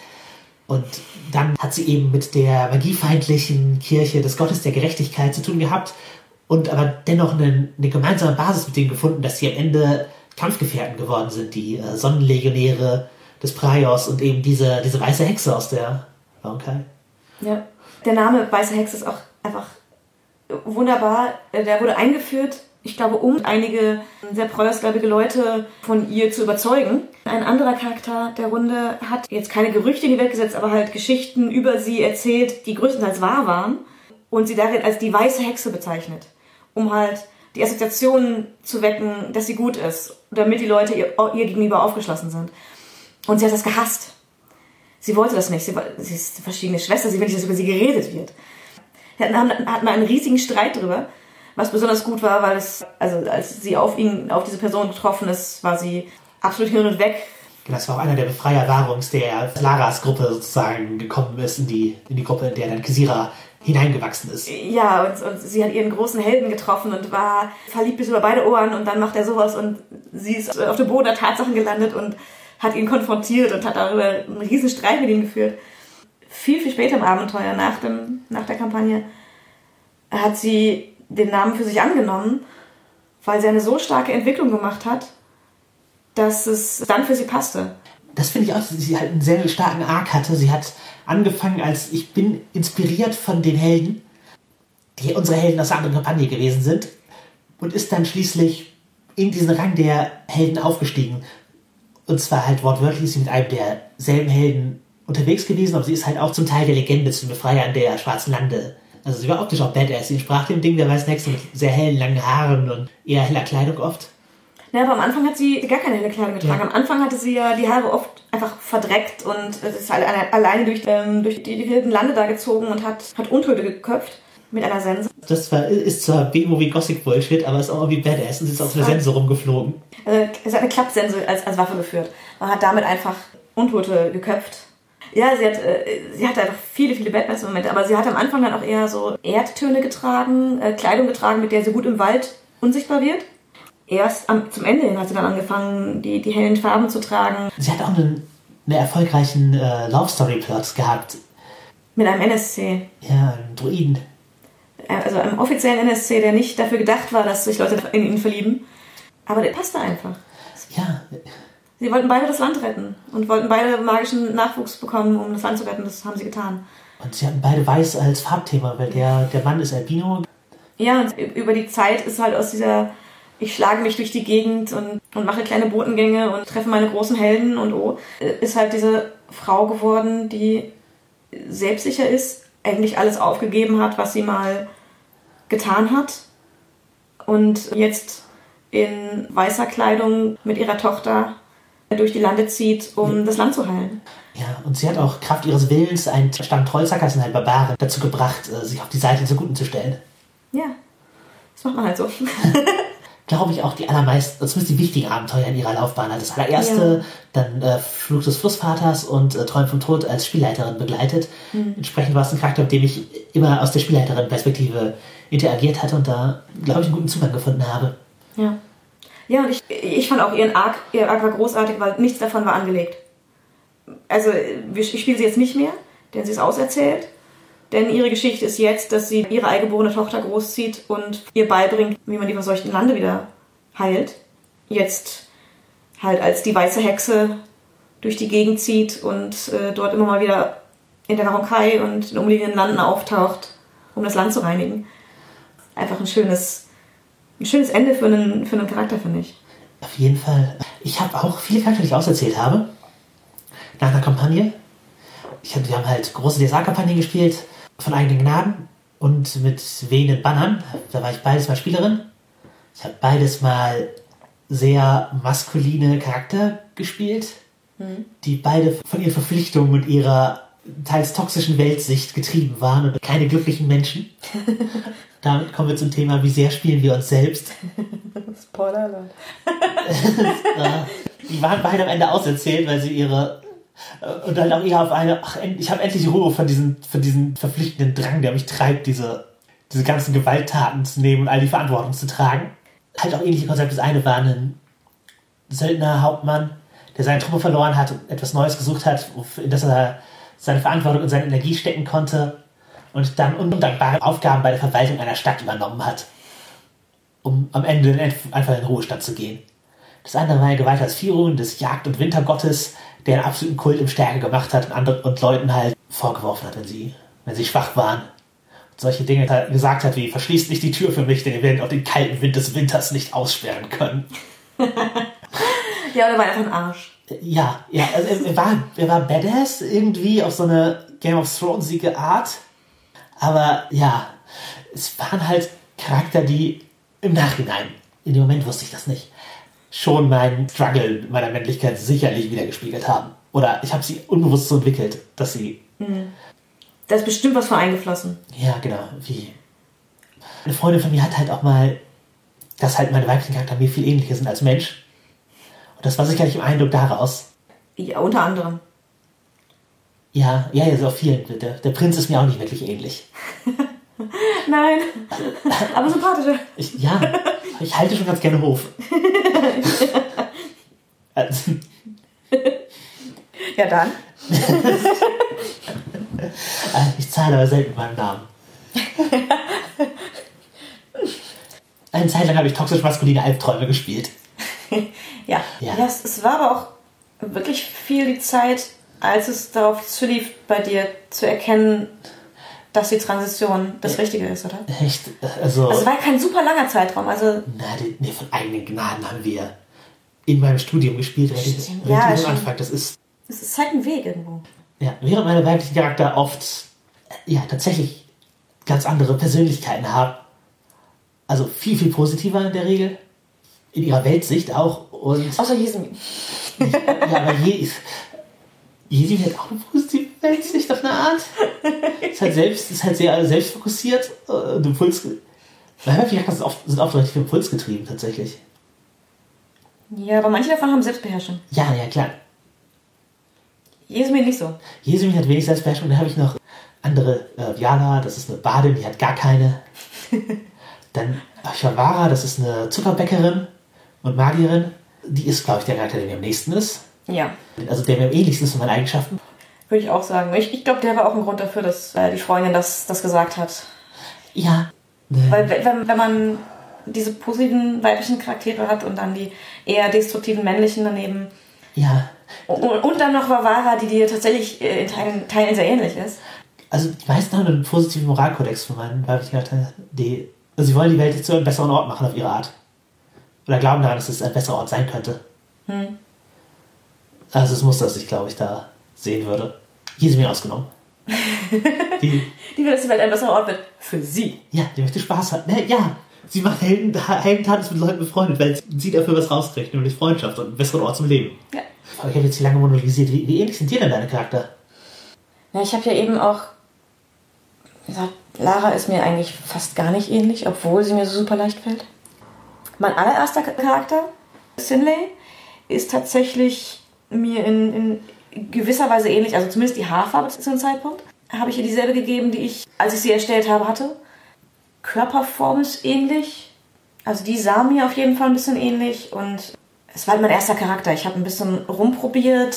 Speaker 3: Und dann hat sie eben mit der magiefeindlichen Kirche des Gottes der Gerechtigkeit zu tun gehabt und aber dennoch eine, eine gemeinsame Basis mit denen gefunden, dass sie am Ende Kampfgefährten geworden sind, die äh, Sonnenlegionäre des Praios und eben diese, diese weiße Hexe aus der Waunkai.
Speaker 2: Ja. Der Name Weiße Hexe ist auch einfach wunderbar. Äh, Der wurde eingeführt, ich glaube, um einige sehr preußgläubige Leute von ihr zu überzeugen. Ein anderer Charakter der Runde hat jetzt keine Gerüchte in die Welt gesetzt, aber halt Geschichten über sie erzählt, die größtenteils wahr waren und sie darin als die weiße Hexe bezeichnet, um halt die Assoziation zu wecken, dass sie gut ist, damit die Leute ihr, ihr gegenüber aufgeschlossen sind. Und sie hat das gehasst. Sie wollte das nicht. Sie, sie ist eine verschiedene Schwester. Sie will nicht, dass über sie geredet wird. Wir hatten, hatten einen riesigen Streit drüber, was besonders gut war, weil es, also als sie auf ihn, auf diese Person getroffen ist, war sie absolut hin und weg.
Speaker 3: Das war auch einer der Befreier Warungs, der Laras Gruppe sozusagen gekommen ist in die, in die Gruppe, in der dann Kisira hineingewachsen ist.
Speaker 2: Ja, und, und sie hat ihren großen Helden getroffen und war verliebt bis über beide Ohren und dann macht er sowas und sie ist auf dem Boden der Tatsachen gelandet und hat ihn konfrontiert und hat darüber einen riesen Streit mit ihm geführt. Viel, viel später im Abenteuer, nach, dem, nach der Kampagne, hat sie den Namen für sich angenommen, weil sie eine so starke Entwicklung gemacht hat, dass es dann für sie passte.
Speaker 3: Das finde ich auch, dass sie halt einen sehr starken Arc hatte. Sie hat angefangen als, ich bin inspiriert von den Helden, die unsere Helden aus der anderen Kampagne gewesen sind, und ist dann schließlich in diesen Rang der Helden aufgestiegen. Und zwar halt wortwörtlich ist sie mit einem derselben Helden unterwegs gewesen, aber sie ist halt auch zum Teil der Legende zum Befreiern der Schwarzen Lande. Also sie war optisch auch badass. Sie entsprach dem Ding der weißen Hexe mit sehr hellen, langen Haaren und eher heller Kleidung oft.
Speaker 2: Ja, aber am Anfang hat sie gar keine helle Kleidung getragen.
Speaker 3: Ja.
Speaker 2: Am Anfang hatte sie ja die Haare oft einfach verdreckt und ist alle- alleine durch, ähm, durch die, die wilden Lande da gezogen und hat, hat Untote geköpft mit einer Sense.
Speaker 3: Das war, ist zwar B-Movie Gothic Bullshit, aber ist auch irgendwie badass und sie ist auf einer Sense rumgeflogen.
Speaker 2: Also, es hat eine Klappsense als, als Waffe geführt und hat damit einfach Untote geköpft. Ja, sie hat, äh, sie hatte einfach viele, viele Batman-Momente, aber sie hat am Anfang dann auch eher so Erdtöne getragen, äh, Kleidung getragen, mit der sie gut im Wald unsichtbar wird. Erst am, zum Ende hin hat sie dann angefangen, die, die hellen Farben zu tragen.
Speaker 3: Sie hat auch einen, einen erfolgreichen äh, Love Story Plot gehabt.
Speaker 2: Mit einem NSC.
Speaker 3: Ja, einen Druiden.
Speaker 2: Äh, Also einem offiziellen NSC, der nicht dafür gedacht war, dass sich Leute in ihn verlieben. Aber der passte einfach.
Speaker 3: Ja,
Speaker 2: Sie wollten beide das Land retten und wollten beide magischen Nachwuchs bekommen, um das Land zu retten. Das haben sie getan.
Speaker 3: und sie hatten beide weiß als Farbthema, weil der, der Mann ist Albino.
Speaker 2: Ja, und über die Zeit ist halt aus dieser, ich schlage mich durch die Gegend und, und mache kleine Botengänge und treffe meine großen Helden und oh, ist halt diese Frau geworden, die selbstsicher ist, eigentlich alles aufgegeben hat, was sie mal getan hat und jetzt in weißer Kleidung mit ihrer Tochter durch die Lande zieht, um das Land zu heilen.
Speaker 3: Ja, und sie hat auch Kraft ihres Willens einen Stamm Trollzackers sind halt Barbaren dazu gebracht, äh, sich auf die Seite des Guten zu stellen.
Speaker 2: Ja, das macht man halt so.
Speaker 3: Glaube ich auch die allermeisten, zumindest die wichtigen Abenteuer in ihrer Laufbahn. Also das allererste, dann äh, Flug des Flussvaters und äh, Träumen vom Tod als Spielleiterin begleitet. Entsprechend war es ein Charakter, mit dem ich immer aus der Spielleiterin-Perspektive interagiert hatte und da, glaube ich, einen guten Zugang gefunden habe.
Speaker 2: Ja. Ja, und ich, ich fand auch ihren Arc, ihr Arc war großartig, weil nichts davon war angelegt. Also, ich spiele sie jetzt nicht mehr, denn sie ist auserzählt. Denn ihre Geschichte ist jetzt, dass sie ihre eingeborene Tochter großzieht und ihr beibringt, wie man die verseuchten Lande wieder heilt. Jetzt halt als die weiße Hexe durch die Gegend zieht und äh, dort immer mal wieder in der Marokkai und in umliegenden Landen auftaucht, um das Land zu reinigen. Einfach ein schönes, ein schönes Ende für einen, für einen Charakter, finde ich.
Speaker 3: Auf jeden Fall. Ich habe auch viele Charaktere, die ich auserzählt habe. Nach einer Kampagne. Ich hab, wir haben halt große DSA-Kampagnen gespielt, von eigenen Gnaden und mit wehenden Bannern. Da war ich beides mal Spielerin. Ich habe beides mal sehr maskuline Charakter gespielt, die beide von ihren Verpflichtungen und ihrer teils toxischen Weltsicht getrieben waren und keine glücklichen Menschen. Damit kommen wir zum Thema, wie sehr spielen wir uns selbst.
Speaker 2: Spoiler alert.
Speaker 3: Die waren beide am Ende auserzählt, weil sie ihre äh, und dann auch eher auf eine, ach, ich habe endlich Ruhe von diesem, von diesem verpflichtenden Drang, der mich treibt, diese, diese ganzen Gewalttaten zu nehmen und all die Verantwortung zu tragen. Halt auch ähnliche Konzepte. Das eine war ein Söldner, Hauptmann, der seine Truppe verloren hat und etwas Neues gesucht hat, in das er seine Verantwortung und seine Energie stecken konnte und dann undankbare Aufgaben bei der Verwaltung einer Stadt übernommen hat, um am Ende in- einfach in den Ruhestand zu gehen. Das andere war eine Gewalt als Führung des Jagd- und Wintergottes, der einen absoluten Kult im Stärke gemacht hat und, anderen, und Leuten halt vorgeworfen hat, wenn sie, wenn sie schwach waren. Und solche Dinge halt gesagt hat wie, verschließt nicht die Tür für mich, denn ihr werdet auch den kalten Wind des Winters nicht aussperren können.
Speaker 2: Ja, der war einfach ein Arsch.
Speaker 3: Ja, ja, also er, er, war, er war badass irgendwie auf so eine Game of Thrones-ige Art. Aber ja, es waren halt Charakter, die im Nachhinein, in dem Moment wusste ich das nicht, schon meinen Struggle meiner Männlichkeit sicherlich wiedergespiegelt haben. Oder ich habe sie unbewusst so entwickelt, dass sie,
Speaker 2: Da ist bestimmt was von eingeflossen.
Speaker 3: ja genau, wie. Eine Freundin von mir hat halt auch mal, dass halt meine weiblichen Charakter mir viel ähnlicher sind als Mensch. Und das war sicherlich im Eindruck daraus.
Speaker 2: Ja, unter anderem.
Speaker 3: Ja, ja, ja, so vielen. Der, der Prinz ist mir auch nicht wirklich ähnlich.
Speaker 2: Nein, aber sympathischer.
Speaker 3: Ich, ja, ich halte schon ganz gerne Hof. Also,
Speaker 2: Ja, dann.
Speaker 3: ich zahle aber selten mit meinem Namen. Eine Zeit lang habe ich toxisch maskuline Albträume gespielt.
Speaker 2: Ja.
Speaker 3: Ja.
Speaker 2: ja. es, es war aber auch wirklich viel die Zeit, als es darauf zulief, bei dir zu erkennen, dass die Transition das Richtige ist, oder?
Speaker 3: Echt, also,
Speaker 2: Also es war kein super langer Zeitraum. Also
Speaker 3: na, die, nee, von eigenen Gnaden haben wir in meinem Studium gespielt, relativ,
Speaker 2: ja,
Speaker 3: am. Anfang. Das ist,
Speaker 2: es ist halt ein Weg irgendwo.
Speaker 3: ja, während meine weiblichen Charakter oft, ja, tatsächlich ganz andere Persönlichkeiten haben. Also viel, viel positiver in der Regel. in ihrer Weltsicht auch. Und
Speaker 2: Außer Jesmin.
Speaker 3: ja, aber je, Jesmin hat auch eine positive Weltsicht auf eine Art. Ist halt selbst, ist halt sehr selbstfokussiert äh, und Impuls. Weil häufig sind oft, sind oft relativ impulsgetrieben tatsächlich.
Speaker 2: Ja, aber manche davon haben Selbstbeherrschung.
Speaker 3: Ja, ja, klar.
Speaker 2: Jesmin nicht so.
Speaker 3: Jesmin hat wenig Selbstbeherrschung. Dann habe ich noch andere, äh, Viala, das ist eine Badin, die hat gar keine. Dann Shavara, das ist eine Zuckerbäckerin und Magierin. Die ist, glaube ich, der Charakter, der mir am nächsten ist.
Speaker 2: Ja,
Speaker 3: Also der mir am ähnlichsten von meinen Eigenschaften.
Speaker 2: würde ich auch sagen. Ich, ich glaube, der war auch ein Grund dafür, dass äh, die Freundin das, das gesagt hat.
Speaker 3: Ja.
Speaker 2: Weil we- wenn, wenn man diese positiven weiblichen Charaktere hat und dann die eher destruktiven männlichen daneben
Speaker 3: ja.
Speaker 2: und, und dann noch Vavara, die dir tatsächlich äh, in Teilen, Teilen sehr ähnlich ist.
Speaker 3: Also die meisten haben einen positiven Moralkodex von meinen weiblichen Charakteren. Die, also sie wollen die Welt zu einem besseren Ort machen auf ihre Art. Oder glauben daran, dass es ein besserer Ort sein könnte.
Speaker 2: Hm.
Speaker 3: Also das Muster, das ich, glaube ich, da sehen würde. Hier sind wir ausgenommen. die,
Speaker 2: Die will, dass die Welt ein besserer Ort wird. Für sie.
Speaker 3: ja, die möchte Spaß haben. Ne, ja, sie macht Helden, Heldentaten ist mit Leuten befreundet, weil sie dafür was rauskriegt, nämlich Freundschaft und einen besseren Ort zum Leben.
Speaker 2: Ja.
Speaker 3: Aber ich habe jetzt hier lange monologisiert. Wie, wie ähnlich sind dir denn deine Charakter?
Speaker 2: Ja, ich habe ja eben auch gesagt, Lara ist mir eigentlich fast gar nicht ähnlich, obwohl sie mir so super leicht fällt. Mein allererster Charakter, Sinley, ist tatsächlich mir in, in gewisser Weise ähnlich, also zumindest die Haarfarbe zu dem Zeitpunkt. Habe ich ihr dieselbe gegeben, die ich, als ich sie erstellt habe, hatte. Körperform ist ähnlich. Also die sah mir auf jeden Fall ein bisschen ähnlich und es war halt mein erster Charakter. Ich habe ein bisschen rumprobiert.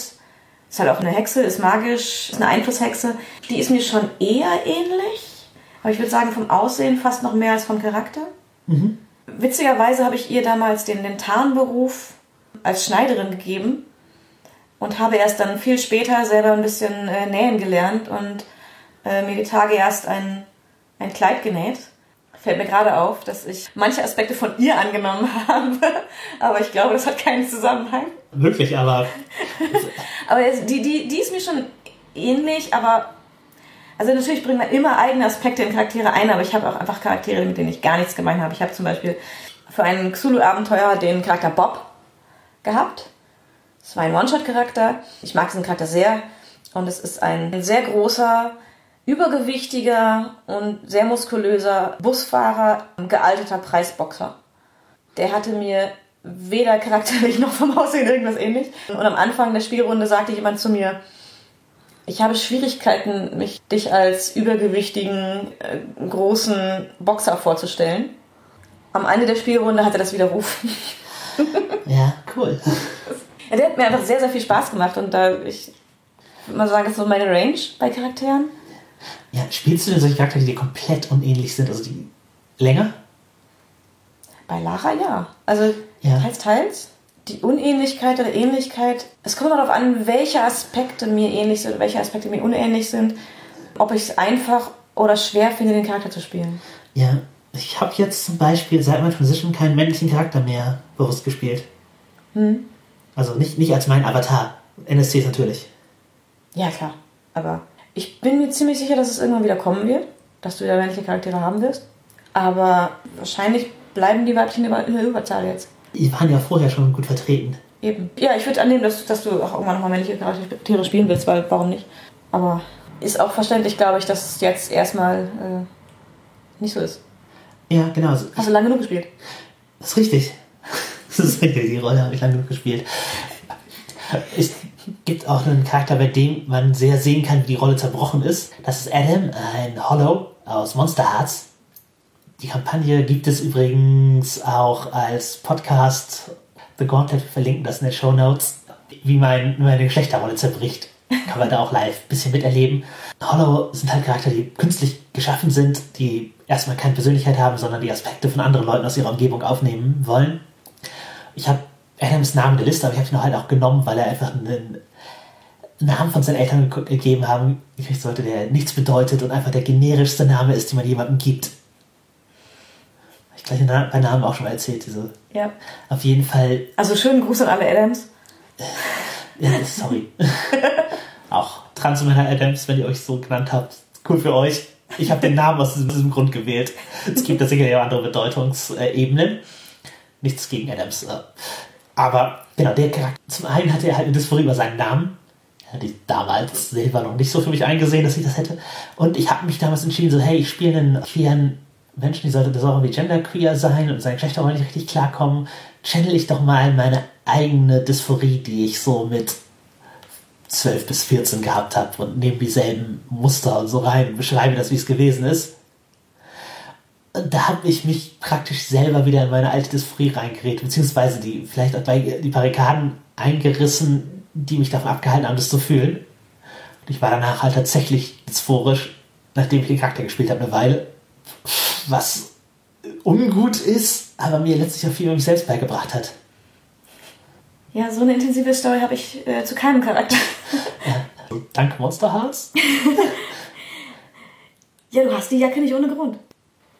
Speaker 2: Ist halt auch eine Hexe, ist magisch, ist eine Einflusshexe. Die ist mir schon eher ähnlich. Aber ich würde sagen, vom Aussehen fast noch mehr als vom Charakter. Witzigerweise habe ich ihr damals den, den Tarnberuf als Schneiderin gegeben und habe erst dann viel später selber ein bisschen äh, nähen gelernt und äh, mir die Tage erst ein, ein Kleid genäht. Fällt mir gerade auf, dass ich manche Aspekte von ihr angenommen habe, aber ich glaube, das hat keinen Zusammenhang.
Speaker 3: Wirklich, aber
Speaker 2: Aber die, die, die ist mir schon ähnlich, aber also natürlich bringt man immer eigene Aspekte in Charaktere ein, aber ich habe auch einfach Charaktere, mit denen ich gar nichts gemein habe. Ich habe zum Beispiel für ein Xulu-Abenteuer den Charakter Bob gehabt. Das war ein One-Shot-Charakter. Ich mag diesen Charakter sehr. Und es ist ein sehr großer, übergewichtiger und sehr muskulöser Busfahrer, gealterter Preisboxer. Der hatte mir weder charakterlich noch vom Aussehen irgendwas ähnlich. Und am Anfang der Spielrunde sagte jemand zu mir, ich habe Schwierigkeiten, mich dich als übergewichtigen, äh, großen Boxer vorzustellen. Am Ende der Spielrunde hat er das widerrufen.
Speaker 3: ja, cool.
Speaker 2: Ja, der hat mir einfach sehr, sehr viel Spaß gemacht und da ich würde mal sagen, das ist so meine Range bei Charakteren.
Speaker 3: Ja, spielst du denn solche Charaktere, die komplett unähnlich sind, also die länger?
Speaker 2: Bei Lara ja. Also
Speaker 3: Ja.
Speaker 2: teils, teils. Die Unähnlichkeit oder Ähnlichkeit, es kommt immer darauf an, welche Aspekte mir ähnlich sind welche Aspekte mir unähnlich sind. Ob ich es einfach oder schwer finde, den Charakter zu spielen.
Speaker 3: Ja, ich habe jetzt zum Beispiel seit meiner Transition keinen männlichen Charakter mehr bewusst gespielt. Also nicht, nicht als mein Avatar. NSCs natürlich.
Speaker 2: Ja, klar. Aber ich bin mir ziemlich sicher, dass es irgendwann wieder kommen wird, dass du wieder männliche Charaktere haben wirst. Aber wahrscheinlich bleiben die Weibchen immer in der Überzahl jetzt.
Speaker 3: Die waren ja vorher schon gut vertreten.
Speaker 2: Eben. Ja, ich würde annehmen, dass, dass du auch irgendwann nochmal männliche Charaktere spielen willst, weil warum nicht? Aber ist auch verständlich, glaube ich, dass es jetzt erstmal äh, nicht so ist.
Speaker 3: Ja, genau. so-
Speaker 2: Hast du lange genug gespielt?
Speaker 3: Das ist richtig. Die Rolle habe ich lange genug gespielt. Es gibt auch einen Charakter, bei dem man sehr sehen kann, wie die Rolle zerbrochen ist. Das ist Adam, ein Hollow aus Monster Hearts. Die Kampagne gibt es übrigens auch als Podcast. The Gauntlet, wir verlinken das in den Show Notes. Wie mein, meine Geschlechterrolle zerbricht, kann man da auch live ein bisschen miterleben. Hollow sind halt Charakter, die künstlich geschaffen sind, die erstmal keine Persönlichkeit haben, sondern die Aspekte von anderen Leuten aus ihrer Umgebung aufnehmen wollen. Ich habe Adams Namen in der Liste, aber ich habe ihn halt auch genommen, weil er einfach einen Namen von seinen Eltern ge- gegeben haben, gekriegt sollte, der nichts bedeutet und einfach der generischste Name ist, den man jemandem gibt. Ich gleich bei Namen auch schon mal erzählt. Diese.
Speaker 2: Ja.
Speaker 3: Auf jeden Fall,
Speaker 2: Also schönen Gruß an alle Adams.
Speaker 3: ja, sorry. auch Transmänner Adams, wenn ihr euch so genannt habt. Cool für euch. Ich habe den Namen aus diesem, Grund gewählt. Es gibt da sicher ja andere Bedeutungsebenen. Nichts gegen Adams. Äh, aber genau, der Charakter. Zum einen hatte er halt eine Dysphorie über seinen Namen. Ja, die damals selber noch nicht so für mich eingesehen, dass ich das hätte. Und ich habe mich damals entschieden, so, hey, ich spiele einen queeren Menschen, die sollte, soll irgendwie genderqueer sein und seine Geschlechter nicht richtig klarkommen. Channel ich doch mal meine eigene Dysphorie, die ich so mit 12 bis 14 gehabt habe und nehme dieselben Muster und so rein, beschreibe das, wie es gewesen ist. Da habe ich mich praktisch selber wieder in meine alte Dysphorie reingeredet, beziehungsweise die vielleicht auch bei die Barrikaden eingerissen, die mich davon abgehalten haben, das zu fühlen. Und ich war danach halt tatsächlich dysphorisch, nachdem ich den Charakter gespielt habe, eine Weile. Was ungut ist, aber mir letztlich auch viel über mich selbst beigebracht hat.
Speaker 2: Ja, so eine intensive Story habe ich äh, zu keinem Charakter.
Speaker 3: Ja, dank Monster Hearts.
Speaker 2: ja, du hast die Jacke nicht ohne Grund.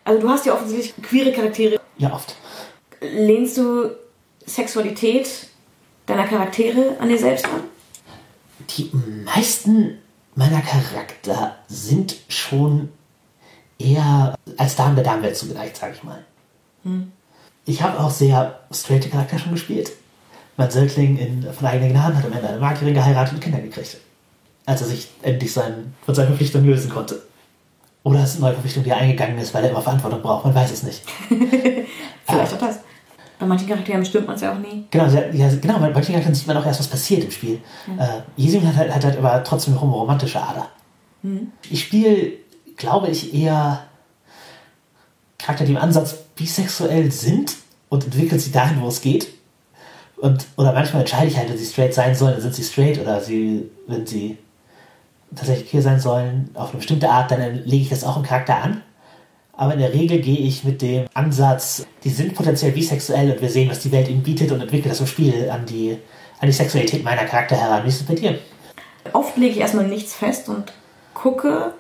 Speaker 2: Also du hast ja offensichtlich queere Charaktere.
Speaker 3: Ja, oft.
Speaker 2: Lehnst du Sexualität deiner Charaktere an dir selbst an?
Speaker 3: Die meisten meiner Charakter sind schon eher als Damen der Damenwelt zugeneigt, sage ich mal. Hm. Ich habe auch sehr straighte Charakter schon gespielt. Mein Söldling in, von eigener Gnaden hat am Ende eine Magierin geheiratet und Kinder gekriegt. Als er sich endlich sein, von seinen Verpflichtungen lösen konnte. Oder es ist eine neue Verpflichtung, die er eingegangen ist, weil er immer Verantwortung braucht. Man weiß es nicht.
Speaker 2: Vielleicht auch das. Bei manchen Charakteren bestimmt man es ja auch nie.
Speaker 3: Genau, ja, genau, bei manchen Charakteren sieht man auch erst, was passiert im Spiel. Mhm. Äh, hat, halt, hat halt aber trotzdem noch eine romantische Ader. Mhm. Ich spiele, glaube ich, eher Charakter, die im Ansatz bisexuell sind und entwickelt sie dahin, wo es geht. Und, oder manchmal entscheide ich halt, wenn sie straight sein sollen, dann sind sie straight oder sie, wenn sie tatsächlich queer sein sollen, auf eine bestimmte Art, dann lege ich das auch im Charakter an. Aber in der Regel gehe ich mit dem Ansatz, die sind potenziell bisexuell und wir sehen, was die Welt ihnen bietet und entwickle das im Spiel an die, an die Sexualität meiner Charakter heran. Wie ist es bei dir?
Speaker 2: Oft lege ich erstmal nichts fest und gucke,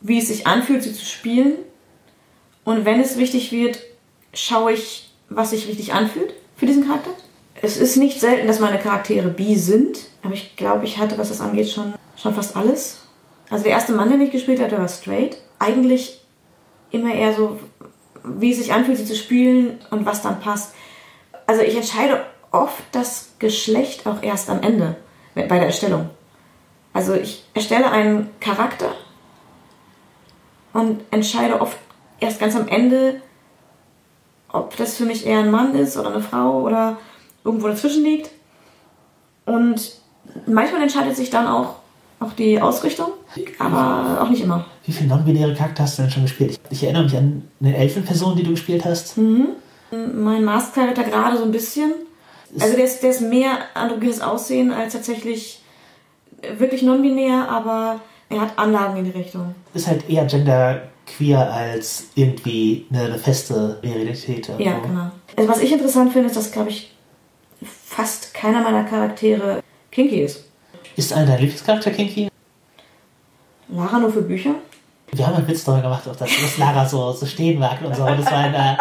Speaker 2: wie es sich anfühlt, sie zu spielen. Und wenn es wichtig wird, schaue ich, was sich richtig anfühlt für diesen Charakter es ist nicht selten, dass meine Charaktere bi sind, aber ich glaube, ich hatte, was das angeht, schon, schon fast alles. Also der erste Mann, den ich gespielt hatte, war straight. Eigentlich immer eher so, wie es sich anfühlt, sie zu spielen und was dann passt. Also ich entscheide oft das Geschlecht auch erst am Ende bei der Erstellung. Also ich erstelle einen Charakter und entscheide oft erst ganz am Ende, ob das für mich eher ein Mann ist oder eine Frau oder irgendwo dazwischen liegt. Und manchmal entscheidet sich dann auch, auch die Ausrichtung, aber auch nicht immer.
Speaker 3: Wie viele non-binäre Charakter hast du denn schon gespielt? Ich, erinnere mich an eine Elfenperson, die du gespielt hast.
Speaker 2: Mhm. Mein Mask-Charakter gerade so ein bisschen. Also der ist, der ist mehr androgynes Aussehen als tatsächlich wirklich non-binär, aber er hat Anlagen in die Richtung.
Speaker 3: Ist halt eher genderqueer als irgendwie eine, eine feste Realität.
Speaker 2: Ja, genau. Also was ich interessant finde, ist, dass, glaube ich, fast keiner meiner Charaktere kinky ist.
Speaker 3: Ist einer dein Lieblingscharakter kinky?
Speaker 2: Lara nur für Bücher?
Speaker 3: Wir haben einen Witz darüber gemacht, dass, dass Lara so, so stehen mag und so. Und das war, ein, äh,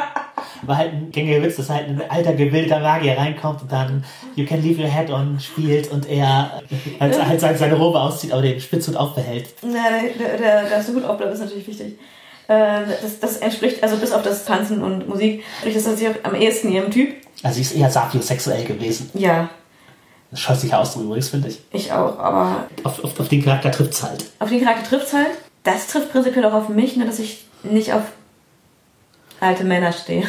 Speaker 3: war halt ein gängiger Witz, dass halt ein alter, gebildeter Magier reinkommt und dann You Can Leave Your Head On spielt und er halt, halt seine, seine Robe auszieht, aber den Spitzhut aufbehält.
Speaker 2: Ja, der, der, der Hut aufbleibt ist natürlich wichtig. Äh, das, das entspricht, also bis auf das Tanzen und Musik, spricht das natürlich auch am ehesten ihrem Typ.
Speaker 3: Also sie ist eher sapiosexuell gewesen.
Speaker 2: Ja.
Speaker 3: Das scheußlicher Ausdruck übrigens, finde ich.
Speaker 2: Ich auch, aber.
Speaker 3: Auf, auf, auf den Charakter trifft es halt.
Speaker 2: Auf den Charakter trifft es halt. Das trifft prinzipiell auch auf mich, nur dass ich nicht auf alte Männer stehe.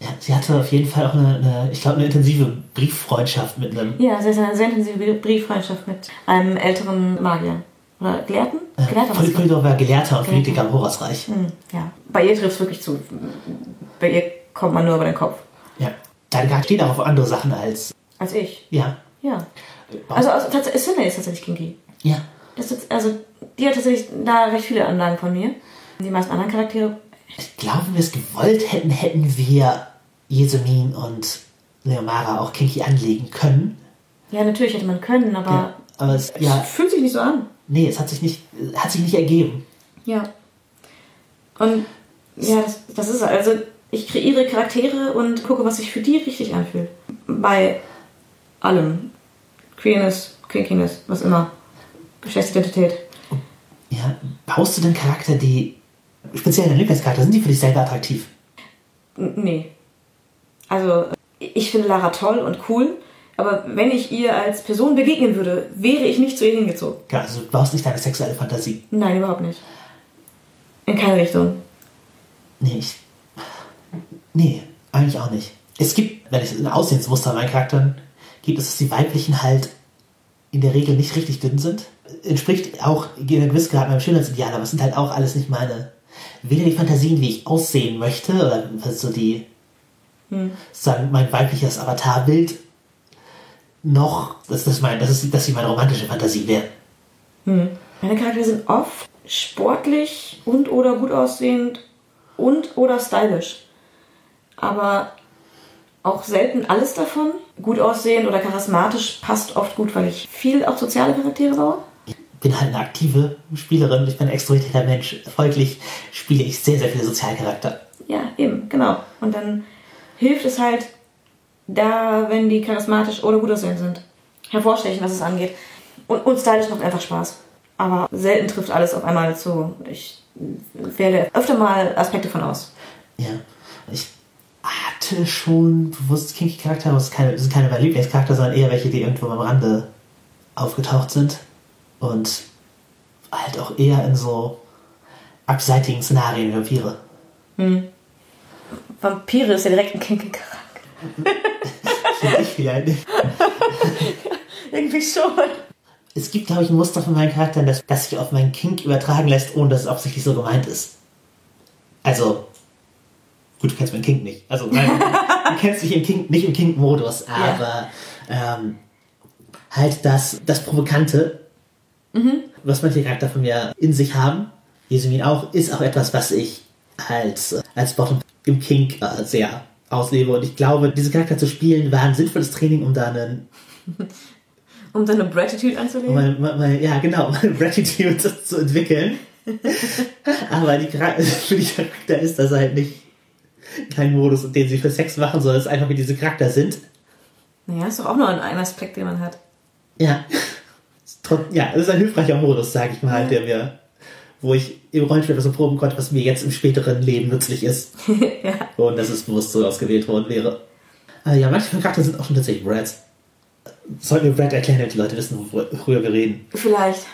Speaker 3: Ja, sie hatte auf jeden Fall auch eine, eine ich glaube, eine intensive Brieffreundschaft mit einem.
Speaker 2: Ja, sie hatte eine sehr intensive Brieffreundschaft mit einem älteren Magier. Oder Gelehrten?
Speaker 3: Gelehrter äh, Polydor war Gelehrter und Politiker im Horasreich.
Speaker 2: Hm, ja. Bei ihr trifft es wirklich zu. Bei ihr kommt man nur über den Kopf.
Speaker 3: Ja. Deine Charakter steht auch auf andere Sachen als.
Speaker 2: Als ich?
Speaker 3: Ja.
Speaker 2: Ja. Also, also Cindy ist tatsächlich kinky.
Speaker 3: Ja.
Speaker 2: Das ist, also, die hat tatsächlich da recht viele Anlagen von mir. Die meisten anderen Charaktere.
Speaker 3: Ich glaube, wenn wir es gewollt hätten, hätten wir Jesumin und Leomara auch kinky anlegen können.
Speaker 2: Ja, natürlich hätte man können, aber. Ja,
Speaker 3: aber es, ja.
Speaker 2: fühlt sich nicht so an.
Speaker 3: Nee, es hat sich nicht, hat sich nicht ergeben.
Speaker 2: Ja. Und ja, das, das ist also, ich kreiere Charaktere und gucke, was sich für die richtig anfühlt. Bei allem. Queerness, Kinkiness, was immer. Geschlechtsidentität.
Speaker 3: Ja, baust du denn Charakter, die, speziell deine Lieblingscharakter, sind die für dich selber attraktiv?
Speaker 2: N nee. Also, ich finde Lara toll und cool, aber wenn ich ihr als Person begegnen würde, wäre ich nicht zu ihr hingezogen.
Speaker 3: Ja, also du brauchst nicht deine sexuelle Fantasie.
Speaker 2: Nein, überhaupt nicht. In keine Richtung.
Speaker 3: Nee, ich. Nee, eigentlich auch nicht. Es gibt, wenn ich ein Aussehensmuster an meinen Charakteren gibt, es, dass die weiblichen halt in der Regel nicht richtig dünn sind. Entspricht auch in gewissen Grad meinem Schönheitsideal, aber es sind halt auch alles nicht meine. Weder die Fantasien, wie ich aussehen möchte, oder was so die. sozusagen mein weibliches Avatarbild, noch, dass das, mein, das ist, dass sie meine romantische Fantasie wäre.
Speaker 2: Meine Charaktere sind oft sportlich und oder gut aussehend und oder stylisch. Aber auch selten alles davon. Gut aussehend oder charismatisch passt oft gut, weil ich viel auch soziale Charaktere baue.
Speaker 3: bin halt eine aktive Spielerin, ich bin ein extrovertierter Mensch. Folglich spiele ich sehr, sehr viele Sozialcharakter.
Speaker 2: Ja, eben, genau. Und dann hilft es halt da, wenn die charismatisch oder gut aussehend sind. Hervorstechen, was es angeht. Und, und stylisch macht einfach Spaß. Aber selten trifft alles auf einmal zu. Ich wähle öfter mal Aspekte von aus.
Speaker 3: Ja. Ich hatte schon bewusst kinky Charakter, aber es sind keine, es sind keine meiner Lieblingscharakter, sondern eher welche, die irgendwo am Rande aufgetaucht sind. Und halt auch eher in so abseitigen Szenarien wie Vampire.
Speaker 2: Vampire ist ja direkt ein kinky Charakter.
Speaker 3: Finde ich vielleicht nicht.
Speaker 2: Irgendwie schon.
Speaker 3: Es gibt, glaube ich, ein Muster von meinen Charakteren, das, das sich auf meinen Kink übertragen lässt, ohne dass es absichtlich so gemeint ist. Also, gut, du kennst meinen Kink nicht. Also, nein, du kennst mich im Kink, nicht im Kink-Modus, aber ähm, halt das, das Provokante, was manche Charakter von mir in sich haben, Jesumin auch, ist auch etwas, was ich als, als Bottom im Kink äh, sehr auslebe. Und ich glaube, diese Charakter zu spielen war ein sinnvolles Training, um da einen
Speaker 2: Um deine Gratitude anzulegen?
Speaker 3: mal, mal, mal, ja, genau, mal Gratitude zu, zu entwickeln. Aber die, für die Charakter ist das halt nicht kein Modus, den sie für Sex machen, sondern es ist einfach, wie diese Charakter sind.
Speaker 2: Naja, ist doch auch nur ein ein Aspekt, den man hat.
Speaker 3: Ja. Ja, es ist ein hilfreicher Modus, sage ich mal, der mir, wo ich im Rollenspiel etwas proben konnte, was mir jetzt im späteren Leben nützlich ist.
Speaker 2: ja.
Speaker 3: Und dass es bewusst so ausgewählt worden wäre. Aber ja, manche Charakter sind auch schon tatsächlich Brads. Sollten wir Brad erklären, damit die Leute wissen, worüber wir reden.
Speaker 2: Vielleicht.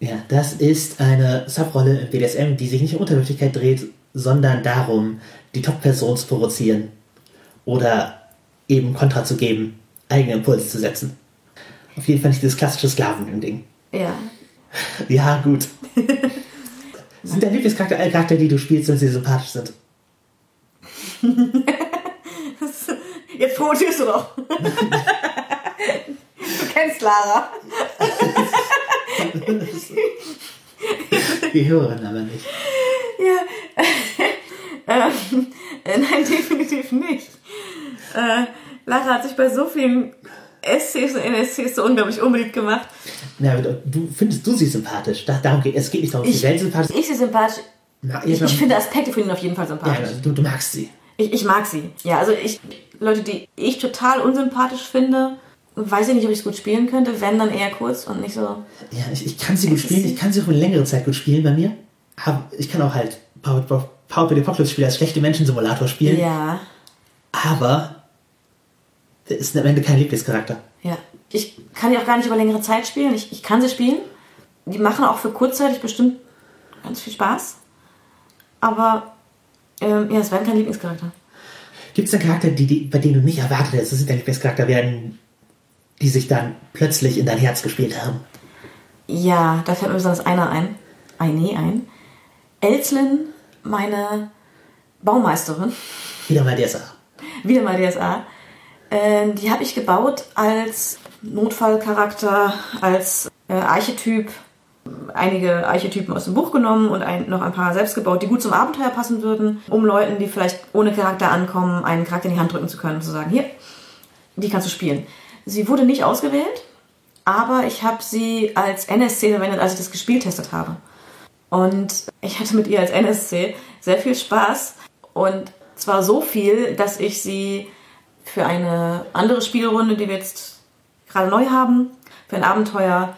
Speaker 3: Ja, das ist eine Subrolle im BDSM, die sich nicht um Unterwürfigkeit dreht, sondern darum, die Top-Person zu provozieren. Oder eben Kontra zu geben, eigene Impulse zu setzen. Auf jeden Fall nicht dieses klassische Sklaven-Ding.
Speaker 2: Ja.
Speaker 3: Ja, gut. sind deine Lieblingscharakter alle Charakter, die du spielst, wenn sie sympathisch sind?
Speaker 2: Jetzt provozierst du doch. du kennst Lara.
Speaker 3: Die hören aber nicht.
Speaker 2: Ja. Ähm, äh, nein, definitiv nicht. Äh, Lara hat sich bei so vielen Essays und NSCs so unglaublich unbeliebt gemacht.
Speaker 3: Na, du findest du sie sympathisch? Da, darum geht es. geht nicht darum, ob sie
Speaker 2: Ich,
Speaker 3: selbst sympathisch
Speaker 2: ich sie sympathisch.
Speaker 3: Na,
Speaker 2: Ich,
Speaker 3: ja,
Speaker 2: ich finde Aspekte von ihnen auf jeden Fall
Speaker 3: ja,
Speaker 2: sympathisch.
Speaker 3: du, du magst sie.
Speaker 2: Ich, ich mag sie. Ja, also ich, Leute, die ich total unsympathisch finde, weiß ich nicht, ob ich es gut spielen könnte, wenn dann eher kurz und nicht so.
Speaker 3: Ja, ich, ich kann sie gut spielen, ich kann sie auch eine längere Zeit gut spielen bei mir. Aber ich kann auch halt Power, The Apocalypse Spiel als schlechte Menschen-Simulator spielen.
Speaker 2: Ja,
Speaker 3: Aber der ist am Ende kein Lieblingscharakter.
Speaker 2: ja. Ich kann die auch gar nicht über längere Zeit spielen. Ich, ich kann sie spielen. Die machen auch für kurzzeitig bestimmt ganz viel Spaß. Aber ähm, ja, es werden kein Lieblingscharakter.
Speaker 3: Gibt es denn Charakter, die, die, bei denen du nicht erwartet hättest, dass sie dein Lieblingscharakter werden, die sich dann plötzlich in dein Herz gespielt haben?
Speaker 2: Ja, da fällt mir besonders einer ein. Eine ein. Elslin, meine Baumeisterin.
Speaker 3: Wieder mal DSA.
Speaker 2: Wieder mal DSA. Ähm, die habe ich gebaut als Notfallcharakter, als äh, Archetyp. Einige Archetypen aus dem Buch genommen und ein, noch ein paar selbst gebaut, die gut zum Abenteuer passen würden, um Leuten, die vielleicht ohne Charakter ankommen, einen Charakter in die Hand drücken zu können und zu sagen, hier, die kannst du spielen. Sie wurde nicht ausgewählt, aber ich habe sie als NSC verwendet, als ich das gespielt testet habe. Und ich hatte mit ihr als NSC sehr viel Spaß und zwar so viel, dass ich sie für eine andere Spielrunde, die wir jetzt gerade neu haben, für ein Abenteuer,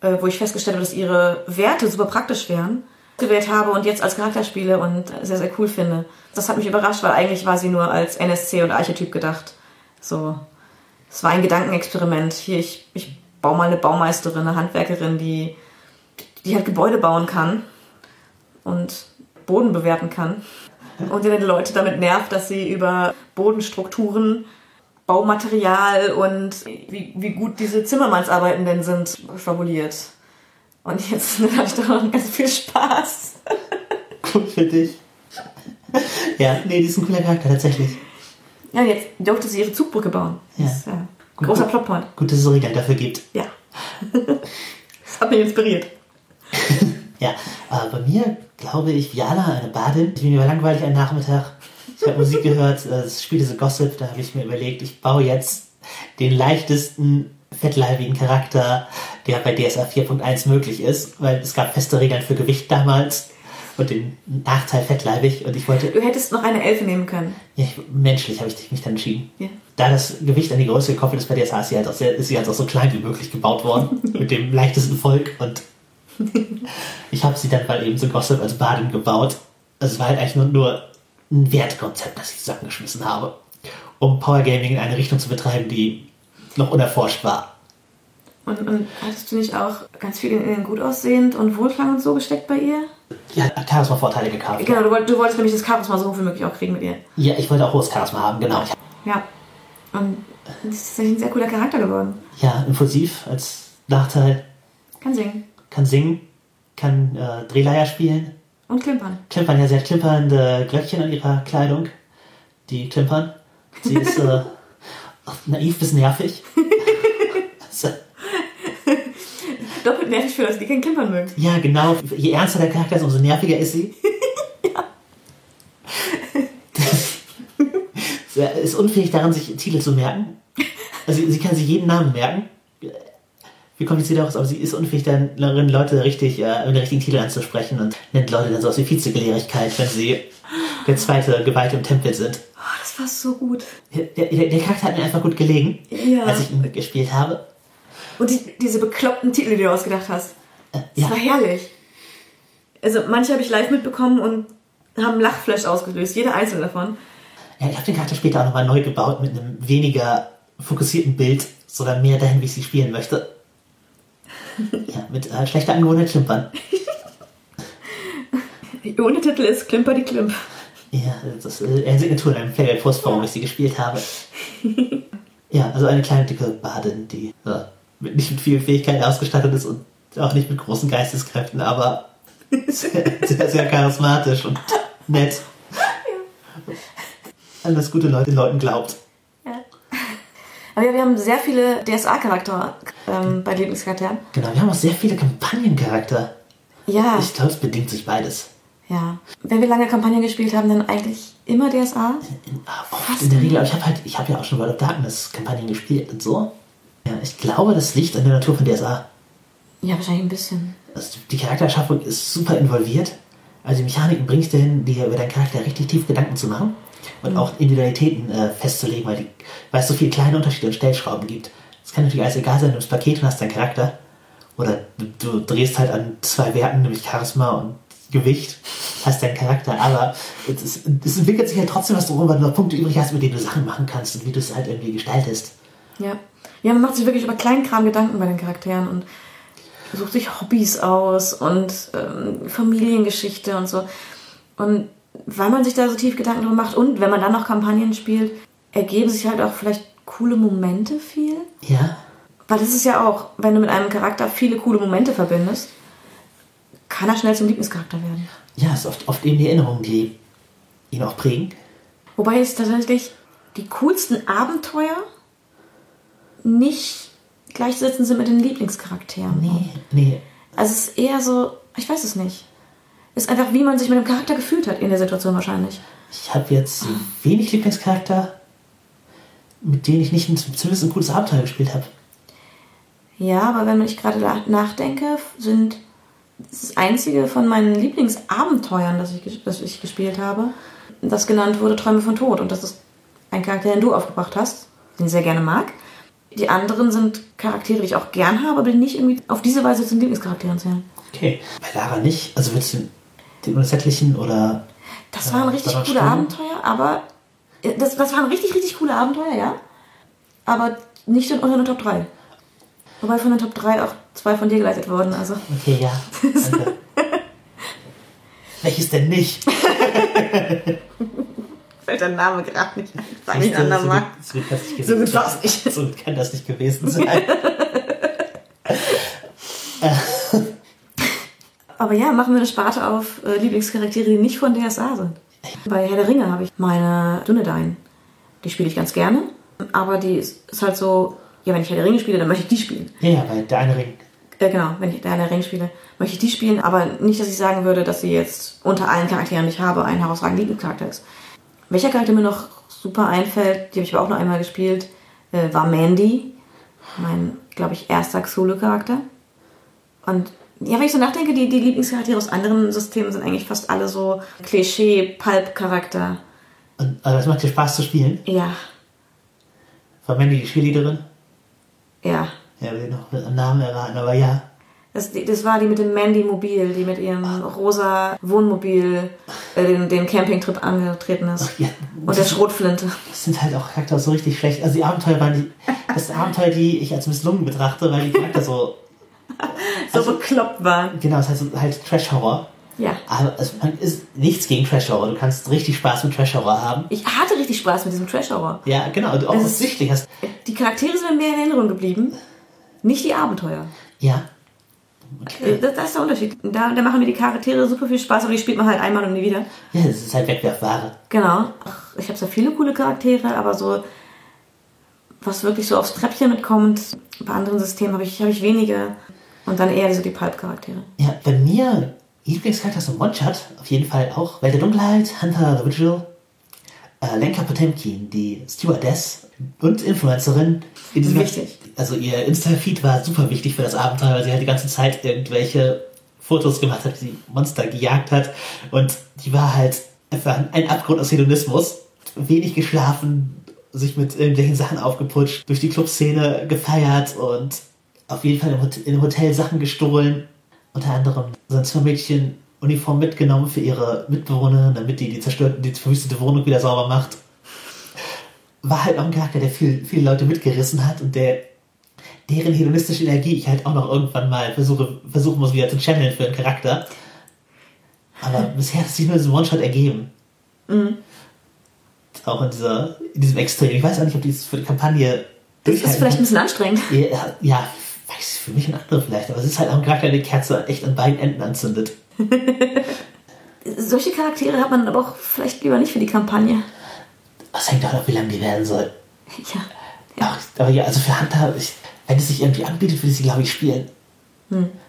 Speaker 2: äh, wo ich festgestellt habe, dass ihre Werte super praktisch wären, gewählt habe und jetzt als Charakter spiele und sehr, sehr cool finde. Das hat mich überrascht, weil eigentlich war sie nur als NSC und Archetyp gedacht. So, es war ein Gedankenexperiment. Hier, ich, ich baue mal eine Baumeisterin, eine Handwerkerin, die, die halt Gebäude bauen kann und Boden bewerten kann. Und die Leute damit nervt, dass sie über Bodenstrukturen, Baumaterial und wie, wie gut diese Zimmermannsarbeiten denn sind, fabuliert. Und jetzt habe ich doch ganz viel Spaß.
Speaker 3: Gut für dich. Ja, nee, die ist ein cooler Charakter, tatsächlich.
Speaker 2: Ja, jetzt durfte sie ihre Zugbrücke bauen.
Speaker 3: Ja.
Speaker 2: Das ist, ja, großer
Speaker 3: gut.
Speaker 2: Plotpoint.
Speaker 3: Gut, dass es so Regeln dafür gibt.
Speaker 2: Ja. das hat mich inspiriert.
Speaker 3: Ja, aber bei mir glaube ich, Viala, eine Badin. Ich bin mir langweilig einen Nachmittag. Ich habe Musik gehört, äh, das Spiel diese Gossip, da habe ich mir überlegt, ich baue jetzt den leichtesten fettleibigen Charakter, der bei DSA 4.1 möglich ist, weil es gab feste Regeln für Gewicht damals und den Nachteil fettleibig und ich wollte,
Speaker 2: Du hättest noch eine Elfe nehmen können.
Speaker 3: ja, ich, menschlich habe ich mich dann entschieden.
Speaker 2: Ja.
Speaker 3: Da das Gewicht an die Größe gekoppelt ist bei DSA, ist sie halt auch, sehr, ist sie halt auch so klein wie möglich gebaut worden, mit dem leichtesten Volk und ich habe sie dann weil eben so Gossip als Badin gebaut. Also es war halt eigentlich nur, nur ein Wertkonzept, das ich zusammengeschmissen habe, um Power Gaming in eine Richtung zu betreiben, die noch unerforscht war.
Speaker 2: Und, und hattest du nicht auch ganz viel in, in gut aussehend und Wohlklang und so gesteckt bei ihr?
Speaker 3: Ja, Charisma-Vorteile gekauft.
Speaker 2: Genau, du, du wolltest nämlich das Charisma so hoch wie möglich auch kriegen mit ihr.
Speaker 3: Ja, ich wollte auch hohes Charisma haben, genau.
Speaker 2: Ja. Und das ist tatsächlich ein sehr cooler Charakter geworden.
Speaker 3: ja, impulsiv als Nachteil.
Speaker 2: Kann singen.
Speaker 3: Kann singen, kann äh, Drehleier spielen.
Speaker 2: Und klimpern.
Speaker 3: Klimpern, ja, sie hat klimpernde Glöckchen an ihrer Kleidung. Die klimpern. Sie ist äh, naiv bis nervig. Also,
Speaker 2: Doppelt nervig für Leute, die kein Klimpern mögen.
Speaker 3: Ja, genau. Je ernster der Charakter ist, umso nerviger ist sie. Sie ist unfähig daran, sich Titel zu merken. Also sie kann sich jeden Namen merken. Wie kompliziert auch ist, aber sie ist unfähig darin, Leute richtig, äh, mit den richtigen Titel anzusprechen und nennt Leute dann so aus wie Vizegelehrigkeit, wenn sie der zweite Geweihte im Tempel sind.
Speaker 2: Oh, das war so gut.
Speaker 3: Der, der, der Charakter hat mir einfach gut gelegen,
Speaker 2: Ja.
Speaker 3: als ich ihn gespielt habe.
Speaker 2: Und die, diese bekloppten Titel, die du ausgedacht hast.
Speaker 3: Äh,
Speaker 2: Das
Speaker 3: ja.
Speaker 2: war herrlich. Also manche habe ich live mitbekommen und haben Lachflash ausgelöst. Jeder einzelne davon.
Speaker 3: Ja, ich habe den Charakter später auch nochmal neu gebaut mit einem weniger fokussierten Bild, sondern mehr dahin, wie ich sie spielen möchte. Ja, mit äh, schlechter Angewohnheit klimpern.
Speaker 2: Der Untertitel ist Klimper die Klimp.
Speaker 3: Ja, das ist äh, eine Signatur in einem Playboy-Post, warum ich sie gespielt habe. Ja, also eine kleine dicke Badin, die äh, mit, nicht mit vielen Fähigkeiten ausgestattet ist und auch nicht mit großen Geisteskräften, aber sehr, sehr, sehr charismatisch und nett. An das gute Leute den Leuten glaubt.
Speaker 2: Aber ja, wir haben sehr viele DSA-Charakter ähm, bei Lieblingscharakteren.
Speaker 3: Genau, wir haben auch sehr viele Kampagnencharakter.
Speaker 2: Ja,
Speaker 3: Ich glaube, es bedingt sich beides.
Speaker 2: ja. Wenn wir lange Kampagnen gespielt haben, dann eigentlich immer DSA.
Speaker 3: In, ah, oft in der Regel, aber ich habe halt, ich habe ja auch schon World of Darkness Kampagnen gespielt und so. Ja, ich glaube, das liegt an der Natur von DSA.
Speaker 2: Ja, wahrscheinlich ein bisschen.
Speaker 3: Also die Charaktererschaffung ist super involviert. Also die Mechaniken bringst du hin, dir über deinen Charakter richtig tief Gedanken zu machen und auch Individualitäten äh, festzulegen, weil, die, weil es so viele kleine Unterschiede und Stellschrauben gibt. Es kann natürlich alles egal sein, du nimmst Paket und hast deinen Charakter. Oder du, du drehst halt an zwei Werten, nämlich Charisma und Gewicht, hast deinen Charakter, aber es, ist, es entwickelt sich halt trotzdem was drum, weil du noch Punkte übrig hast, mit denen du Sachen machen kannst und wie du es halt irgendwie gestaltest.
Speaker 2: Ja. Ja, man macht sich wirklich über Kleinkram Gedanken bei den Charakteren und sucht sich Hobbys aus und ähm, Familiengeschichte und so. Und weil man sich da so tief Gedanken drüber macht und wenn man dann noch Kampagnen spielt, ergeben sich halt auch vielleicht coole Momente viel.
Speaker 3: Ja,
Speaker 2: Weil das ist ja auch, wenn du mit einem Charakter viele coole Momente verbindest, kann er schnell zum Lieblingscharakter werden.
Speaker 3: ja, es ist oft, oft eben die Erinnerungen, die ihn auch prägen.
Speaker 2: Wobei es tatsächlich die coolsten Abenteuer nicht gleichzusetzen sind mit den Lieblingscharakteren.
Speaker 3: Nee, nee,
Speaker 2: Also es ist eher so, ich weiß es nicht. Ist einfach, wie man sich mit dem Charakter gefühlt hat in der Situation wahrscheinlich.
Speaker 3: Ich habe jetzt wenig Lieblingscharakter, mit denen ich nicht zumindest ein cooles Abenteuer gespielt habe.
Speaker 2: Ja, aber wenn ich gerade nachdenke, sind das einzige von meinen Lieblingsabenteuern, das ich, das ich gespielt habe, das genannt wurde Träume von Tod. Und das ist ein Charakter, den du aufgebracht hast, den ich sehr gerne mag. Die anderen sind Charaktere, die ich auch gern habe, aber die nicht irgendwie auf diese Weise zu den Lieblingscharakteren zählen.
Speaker 3: Okay. Bei Lara nicht. Also würdest du den unersättlichen oder.
Speaker 2: Das waren
Speaker 3: Ja,
Speaker 2: richtig
Speaker 3: Donald
Speaker 2: coole
Speaker 3: Trump.
Speaker 2: Abenteuer, aber äh, das, das waren richtig, richtig coole Abenteuer, ja. Aber nicht in, unter den Top 3. Wobei von den Top 3 auch zwei von dir geleitet wurden, also.
Speaker 3: Okay, ja. Danke. Welches denn nicht?
Speaker 2: Fällt dein Name gerade nicht ein. Sag ich ein andermal.
Speaker 3: so gut kann das nicht.
Speaker 2: So gut
Speaker 3: kann das nicht gewesen sein.
Speaker 2: Aber ja, machen wir eine Sparte auf äh, Lieblingscharaktere, die nicht von DSA sind. Bei Herr der Ringe habe ich meine Dunedain. Die spiele ich ganz gerne. Aber die ist, halt so, ja, wenn ich Herr der Ringe spiele, dann möchte ich die spielen.
Speaker 3: Ja, ja, weil der eine Ring.
Speaker 2: Äh, genau, wenn ich der Ringe spiele, möchte ich die spielen. Aber nicht, dass ich sagen würde, dass sie jetzt unter allen Charakteren, die ich habe, ein herausragender Lieblingscharakter ist. Welcher Charakter mir noch super einfällt, die habe ich aber auch noch einmal gespielt, äh, war Mandy. Mein, glaube ich, erster Xulu-Charakter. Und ja, wenn ich so nachdenke, die, die Lieblingscharaktere aus anderen Systemen sind eigentlich fast alle so Klischee-Pulp-Charakter.
Speaker 3: Aber es macht dir Spaß zu spielen.
Speaker 2: Ja,
Speaker 3: War Mandy die Cheerleaderin?
Speaker 2: ja.
Speaker 3: Ja, will noch mit einem Namen erraten, aber ja.
Speaker 2: Das, das war die mit dem Mandy-Mobil, die mit ihrem rosa Wohnmobil äh, den, den Campingtrip angetreten ist.
Speaker 3: ja.
Speaker 2: Und der Schrotflinte.
Speaker 3: Das sind halt auch Charakter so richtig schlecht. Also die Abenteuer waren die, das Abenteuer, die ich als misslungen betrachte, weil die Charakter so,
Speaker 2: So bekloppt waren.
Speaker 3: genau, das heißt so halt Trash-Horror.
Speaker 2: Ja.
Speaker 3: Aber es man ist nichts gegen Trash-Horror. Du kannst richtig Spaß mit Trash-Horror haben.
Speaker 2: Ich hatte richtig Spaß mit diesem Trash-Horror.
Speaker 3: Ja, genau. Und du auch offensichtlich hast.
Speaker 2: Die Charaktere sind mir mehr in Erinnerung geblieben. Nicht die Abenteuer.
Speaker 3: Ja.
Speaker 2: Äh, Das, das ist der Unterschied. Da, da machen mir die Charaktere super viel Spaß, aber die spielt man halt einmal und nie wieder.
Speaker 3: Ja, das ist halt Wegwerfware.
Speaker 2: Genau. Ach, ich habe zwar viele coole Charaktere, aber so, was wirklich so aufs Treppchen mitkommt, bei anderen Systemen habe ich, hab ich wenige. Und dann eher so die Pulp-Charaktere.
Speaker 3: Ja, bei mir Lieblingscharakter ist ein One-Shot. Auf jeden Fall auch. Welt der Dunkelheit, Hunter the Vigil, äh, Lenka Potemkin, die Stewardess und Influencerin. In diesem-
Speaker 2: Wichtig.
Speaker 3: Also ihr Insta-Feed war super wichtig für das Abenteuer, weil sie halt die ganze Zeit irgendwelche Fotos gemacht hat, wie sie Monster gejagt hat. Und die war halt einfach ein Abgrund aus Hedonismus. Wenig geschlafen, sich mit irgendwelchen Sachen aufgeputscht, durch die Clubszene gefeiert und auf jeden Fall im Hotel, im Hotel Sachen gestohlen. Unter anderem so ein Zimmermädchen Uniform mitgenommen für ihre Mitbewohnerin, damit die die zerstörte, die verwüstete Wohnung wieder sauber macht. War halt auch ein Charakter, der viel, viele Leute mitgerissen hat und der deren hedonistische Energie ich halt auch noch irgendwann mal versuche, versuchen muss, wieder zu channeln für einen Charakter. Aber bisher hat es sich nur in diesem One-Shot ergeben. Auch in, dieser, in diesem Extrem. Ich weiß auch nicht, ob die es für die Kampagne
Speaker 2: Das ist vielleicht ein bisschen anstrengend.
Speaker 3: ja, ja, ich, für mich und andere vielleicht, aber es ist halt auch ein Charakter, der die Kerze echt an beiden Enden anzündet.
Speaker 2: Solche Charaktere hat man aber auch vielleicht lieber nicht für die Kampagne.
Speaker 3: Das hängt davon ab, wie lang die werden soll.
Speaker 2: Ja.
Speaker 3: Aber, aber ja, also für Hunter, ich, wenn es sich irgendwie anbietet, würde ich sie, glaube ich, spielen.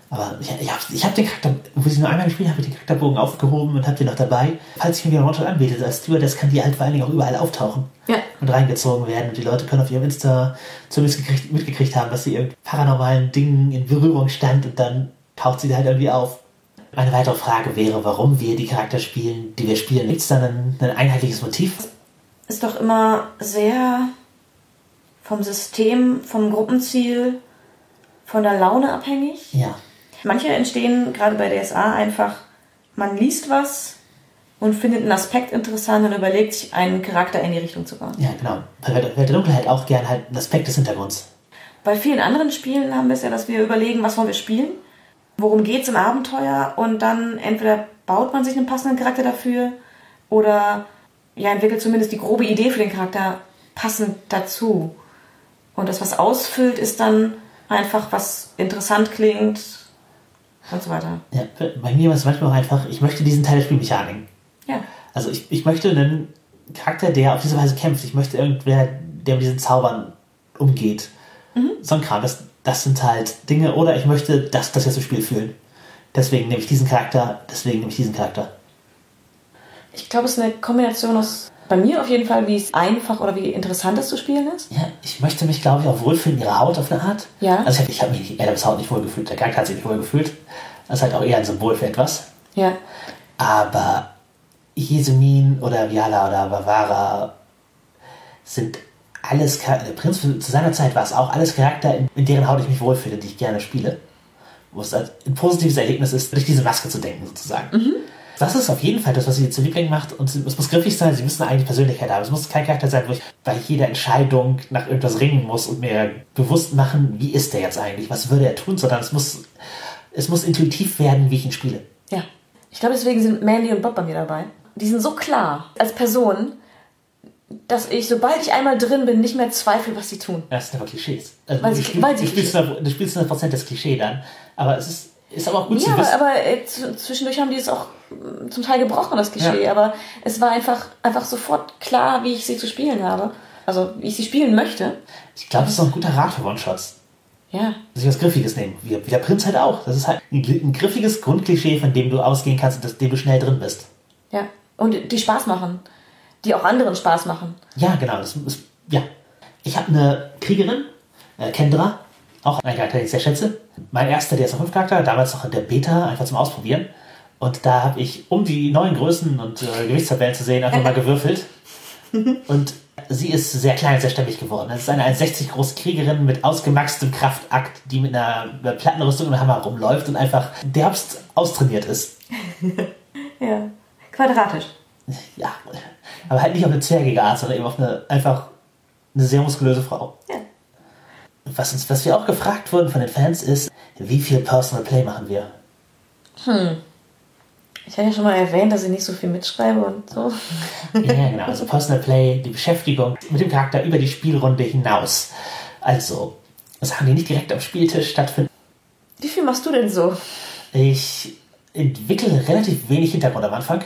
Speaker 3: Aber ich, ich habe ich hab den Charakter, wo ich nur einmal gespielt habe, den Charakterbogen aufgehoben und habe den noch dabei. Falls ich mir wieder One-Shot anbietet, als Stewardess kann die halt vor allen Dingen auch überall auftauchen.
Speaker 2: Ja.
Speaker 3: Und reingezogen werden. Und die Leute können auf ihrem Insta zumindest gekriegt, mitgekriegt haben, dass sie irgendwie paranormalen Dingen in Berührung stand und dann taucht sie da halt irgendwie auf. Eine weitere Frage wäre, warum wir die Charakter spielen, die wir spielen. Gibt es dann ein, ein einheitliches Motiv?
Speaker 2: Ist doch immer sehr vom System, vom Gruppenziel, von der Laune abhängig.
Speaker 3: Ja.
Speaker 2: Manche entstehen gerade bei DSA einfach, man liest was und findet einen Aspekt interessant und überlegt sich, einen Charakter in die Richtung zu bauen.
Speaker 3: Ja, genau. Bei Welt Welt der Dunkelheit auch gern halt ein Aspekt des Hintergrunds.
Speaker 2: Bei vielen anderen Spielen haben wir es ja, dass wir überlegen, was wollen wir spielen, worum geht es im Abenteuer und dann entweder baut man sich einen passenden Charakter dafür oder ja, entwickelt zumindest die grobe Idee für den Charakter passend dazu. Und das, was ausfüllt, ist dann einfach, was interessant klingt und so weiter.
Speaker 3: Ja, bei mir war es manchmal auch einfach, ich möchte diesen Teil der Spielmechaniken.
Speaker 2: Ja.
Speaker 3: Also ich, ich möchte einen Charakter, der auf diese Weise kämpft. Ich möchte irgendwer, der mit diesen Zaubern umgeht. So ein Kram. Das, das sind halt Dinge. Oder ich möchte das, das jetzt im Spiel fühlen. Deswegen nehme ich diesen Charakter, deswegen nehme ich diesen Charakter.
Speaker 2: Ich glaube, es ist eine Kombination aus, bei mir auf jeden Fall, wie es einfach oder wie interessant es zu spielen ist.
Speaker 3: Ja, ich möchte mich, glaube ich, auch wohlfühlen in ihrer Haut auf eine Art.
Speaker 2: Ja.
Speaker 3: Also ich habe hab mich in Adams Haut nicht wohlgefühlt. Der Charakter hat sich nicht wohlgefühlt. Das ist halt auch eher ein Symbol für etwas.
Speaker 2: Ja.
Speaker 3: Aber Jesumin oder Viala oder Bavara sind alles, Char- der Prinz zu seiner Zeit war es auch alles Charakter, in, deren Haut ich mich wohlfühle, die ich gerne spiele. Wo es halt ein positives Erlebnis ist, durch diese Maske zu denken, sozusagen. Das ist auf jeden Fall das, was sie zu Liebling macht. Und es muss griffig sein, sie müssen eine eigene Persönlichkeit haben. Es muss kein Charakter sein, wo ich bei jeder Entscheidung nach irgendwas ringen muss und mir bewusst machen, wie ist der jetzt eigentlich, was würde er tun, sondern es muss, es muss intuitiv werden, wie ich ihn spiele.
Speaker 2: Ja. Ich glaube, deswegen sind Mandy und Bob bei mir dabei. Die sind so klar als Person, dass ich, sobald ich einmal drin bin, nicht mehr zweifle, was sie tun.
Speaker 3: Das sind aber Klischees. Also
Speaker 2: Weil
Speaker 3: du,
Speaker 2: sie-
Speaker 3: spielst,
Speaker 2: weil sie
Speaker 3: du, spielst, du spielst 100% das Klischee dann. Aber es ist, ist aber auch gut
Speaker 2: Ja,
Speaker 3: zu
Speaker 2: aber,
Speaker 3: wissen.
Speaker 2: aber äh, zwischendurch haben die es auch mm, zum Teil gebrochen, das Klischee.
Speaker 3: Ja.
Speaker 2: Aber es war einfach, einfach sofort klar, wie ich sie zu spielen habe. Also, wie ich sie spielen möchte.
Speaker 3: ich glaube, das ist auch ein guter Rat für One-Shots.
Speaker 2: Ja.
Speaker 3: sich was Griffiges nehmen. Wie, wie der Prinz halt auch. Das ist halt ein, ein griffiges Grundklischee, von dem du ausgehen kannst und das, dem du schnell drin bist.
Speaker 2: Ja. Und die Spaß machen. Die auch anderen Spaß machen.
Speaker 3: Ja, genau. Das ist, ja. Ich habe eine Kriegerin, äh, Kendra, auch ein Charakter, den ich sehr schätze. Mein erster DS5-Charakter, damals noch in der Beta, einfach zum Ausprobieren. Und da habe ich, um die neuen Größen und äh, Gewichtstabellen zu sehen, einfach mal gewürfelt. Und sie ist sehr klein, sehr stämmig geworden. Es ist eine 1,60 große Kriegerin mit ausgemaxtem Kraftakt, die mit einer äh, Plattenrüstung und einem Hammer rumläuft und einfach derbst austrainiert ist.
Speaker 2: Ja. Quadratisch.
Speaker 3: Ja, aber halt nicht auf eine zwergige Art, sondern eben auf eine einfach eine sehr muskulöse Frau.
Speaker 2: Ja.
Speaker 3: Was, uns, was wir auch gefragt wurden von den Fans ist, wie viel Personal Play machen wir?
Speaker 2: Ich hatte ja schon mal erwähnt, dass ich nicht so viel mitschreibe und so.
Speaker 3: Ja, genau. Also Personal Play, die Beschäftigung mit dem Charakter über die Spielrunde hinaus. Also Sachen, die nicht direkt am Spieltisch stattfinden.
Speaker 2: Wie viel machst du denn so?
Speaker 3: Ich entwickle relativ wenig Hintergrund am Anfang.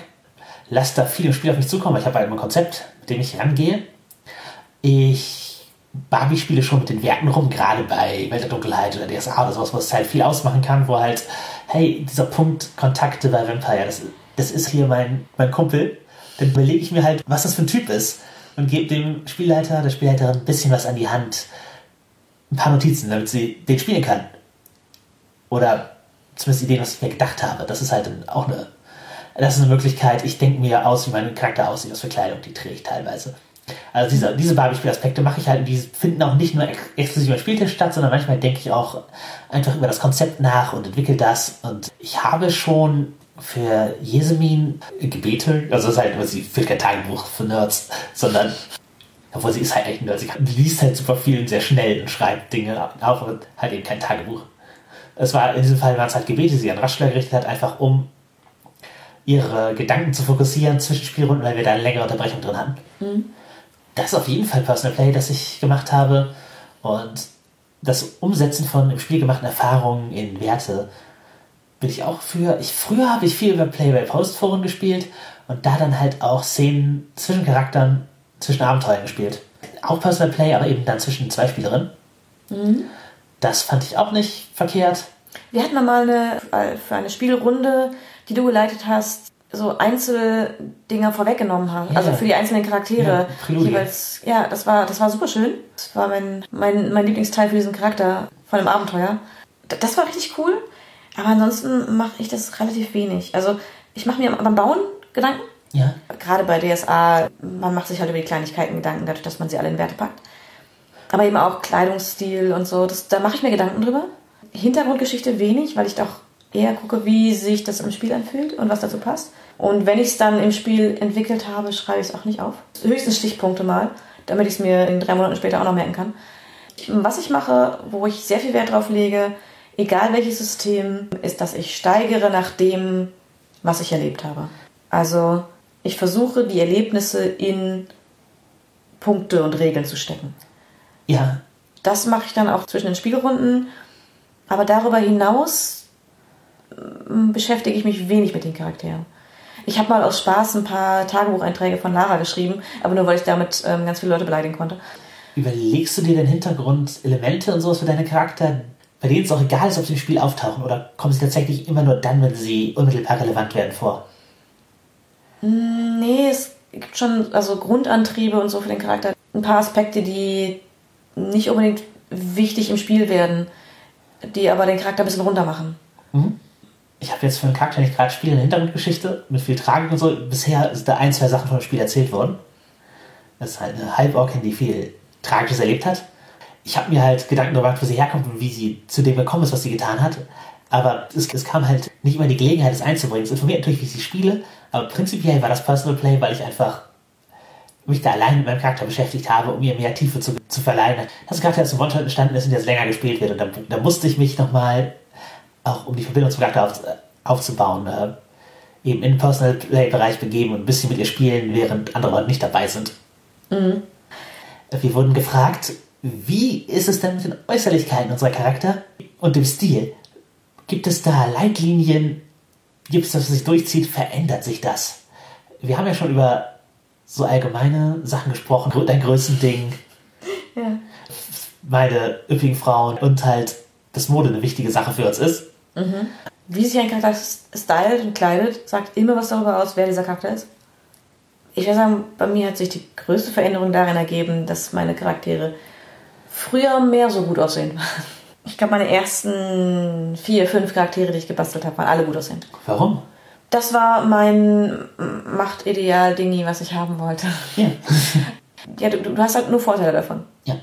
Speaker 3: Lass da viel im Spiel auf mich zukommen. Ich habe halt ein Konzept, mit dem ich rangehe. Ich Barbie spiele schon mit den Werten rum, gerade bei Welt der Dunkelheit oder DSA oder sowas, wo es halt viel ausmachen kann, wo halt, hey, dieser Punkt Kontakte bei Vampire, das, das ist hier mein, mein Kumpel. Dann überlege ich mir halt, was das für ein Typ ist und gebe dem Spielleiter, der Spielleiterin ein bisschen was an die Hand. Ein paar Notizen, damit sie den spielen kann. Oder zumindest Ideen, was ich mir gedacht habe. Das ist halt auch eine, das ist eine Möglichkeit. Ich denke mir aus, wie mein Charakter aussieht, was für Kleidung die trägt teilweise. Also diese, diese Barbie-Spielaspekte mache ich halt die finden auch nicht nur ex exklusiv am Spieltisch statt, sondern manchmal denke ich auch einfach über das Konzept nach und entwickle das. Und ich habe schon für Jesemin Gebete, also das ist halt, sie führt kein Tagebuch für Nerds, sondern obwohl sie ist halt echt ein Nerd, sie liest halt super viel und sehr schnell und schreibt Dinge auf, aber halt eben kein Tagebuch. Es war in diesem Fall waren es halt Gebete, die sie an Raschler gerichtet hat, einfach um ihre Gedanken zu fokussieren zwischen Spielrunden, weil wir da eine längere Unterbrechung drin hatten. Das ist auf jeden Fall Personal Play, das ich gemacht habe. Und das Umsetzen von im Spiel gemachten Erfahrungen in Werte bin ich auch für. Ich, früher habe ich viel über Play-by-Post-Foren gespielt und da dann halt auch Szenen zwischen Charakteren, zwischen Abenteuern gespielt. Auch Personal Play, aber eben dann zwischen zwei Spielerinnen. Das fand ich auch nicht verkehrt.
Speaker 2: Wir hatten mal eine, äh, für eine Spielrunde, die du geleitet hast, so Einzeldinger vorweggenommen haben.
Speaker 3: Ja.
Speaker 2: Also für die einzelnen Charaktere.
Speaker 3: Ja,
Speaker 2: jeweils. Ja, das war, das war super schön. Das war mein, mein, mein Lieblingsteil für diesen Charakter von dem Abenteuer. D- Das war richtig cool. Aber ansonsten mache ich das relativ wenig. Also ich mache mir beim Bauen Gedanken.
Speaker 3: Ja.
Speaker 2: Gerade bei DSA, man macht sich halt über die Kleinigkeiten Gedanken, dadurch, dass man sie alle in Werte packt. Aber eben auch Kleidungsstil und so, das, da mache ich mir Gedanken drüber. Hintergrundgeschichte wenig, weil ich doch eher gucke, wie sich das im Spiel anfühlt und was dazu passt. Und wenn ich es dann im Spiel entwickelt habe, schreibe ich es auch nicht auf. Höchstens Stichpunkte mal, damit ich es mir in drei Monaten später auch noch merken kann. Was ich mache, wo ich sehr viel Wert drauf lege, egal welches System, ist, dass ich steigere nach dem, was ich erlebt habe. Also ich versuche, die Erlebnisse in Punkte und Regeln zu stecken.
Speaker 3: Ja,
Speaker 2: Das mache ich dann auch zwischen den Spielrunden. Aber darüber hinaus ähm, beschäftige ich mich wenig mit den Charakteren. Ich habe mal aus Spaß ein paar Tagebucheinträge von Lara geschrieben, aber nur weil ich damit ähm, ganz viele Leute beleidigen konnte.
Speaker 3: Überlegst du dir den Hintergrundelemente und sowas für deine Charakter, bei denen es auch egal ist, ob sie im Spiel auftauchen oder kommen sie tatsächlich immer nur dann, wenn sie unmittelbar relevant werden vor?
Speaker 2: Nee, es gibt schon also Grundantriebe und so für den Charakter. Ein paar Aspekte, die nicht unbedingt wichtig im Spiel werden, die aber den Charakter ein bisschen runter machen.
Speaker 3: Ich habe jetzt für einen Charakter, den ich gerade spiele, eine Hintergrundgeschichte mit viel Tragik und so. Bisher sind da ein, zwei Sachen von dem Spiel erzählt worden. Das ist halt eine Halborkin, die viel Tragisches erlebt hat. Ich habe mir halt Gedanken gemacht, wo sie herkommt und wie sie zu dem gekommen ist, was sie getan hat. Aber es, es kam halt nicht immer die Gelegenheit, es einzubringen. Es informiert natürlich, wie ich sie spiele, aber prinzipiell war das Personal Play, weil ich einfach mich da allein mit meinem Charakter beschäftigt habe, um ihr mehr Tiefe zu, zu verleihen. Das Charakter ist im One-Shot entstanden ist und jetzt länger gespielt wird. Und da, da musste ich mich nochmal, auch um die Verbindung zum Charakter auf, aufzubauen, äh, eben in den Personal Play-Bereich begeben und ein bisschen mit ihr spielen, während andere Leute nicht dabei sind. Mhm. Wir wurden gefragt, wie ist es denn mit den Äußerlichkeiten unserer Charakter und dem Stil? Gibt es da Leitlinien? Gibt es das, was sich durchzieht? Verändert sich das? Wir haben ja schon über so allgemeine Sachen gesprochen. Dein größten Ding. Ja. Meine üppigen Frauen und halt, dass Mode eine wichtige Sache für uns ist.
Speaker 2: Mhm. Wie sich ein Charakter stylt und kleidet, sagt immer was darüber aus, wer dieser Charakter ist. Ich würde sagen, bei mir hat sich die größte Veränderung darin ergeben, dass meine Charaktere früher mehr so gut aussehen. Ich glaube, meine ersten vier, fünf Charaktere, die ich gebastelt habe, waren alle gut aussehen.
Speaker 3: Warum?
Speaker 2: Das war mein Machtideal-Dingi, was ich haben wollte. Ja. ja, du, du hast halt nur Vorteile davon.
Speaker 3: Ja.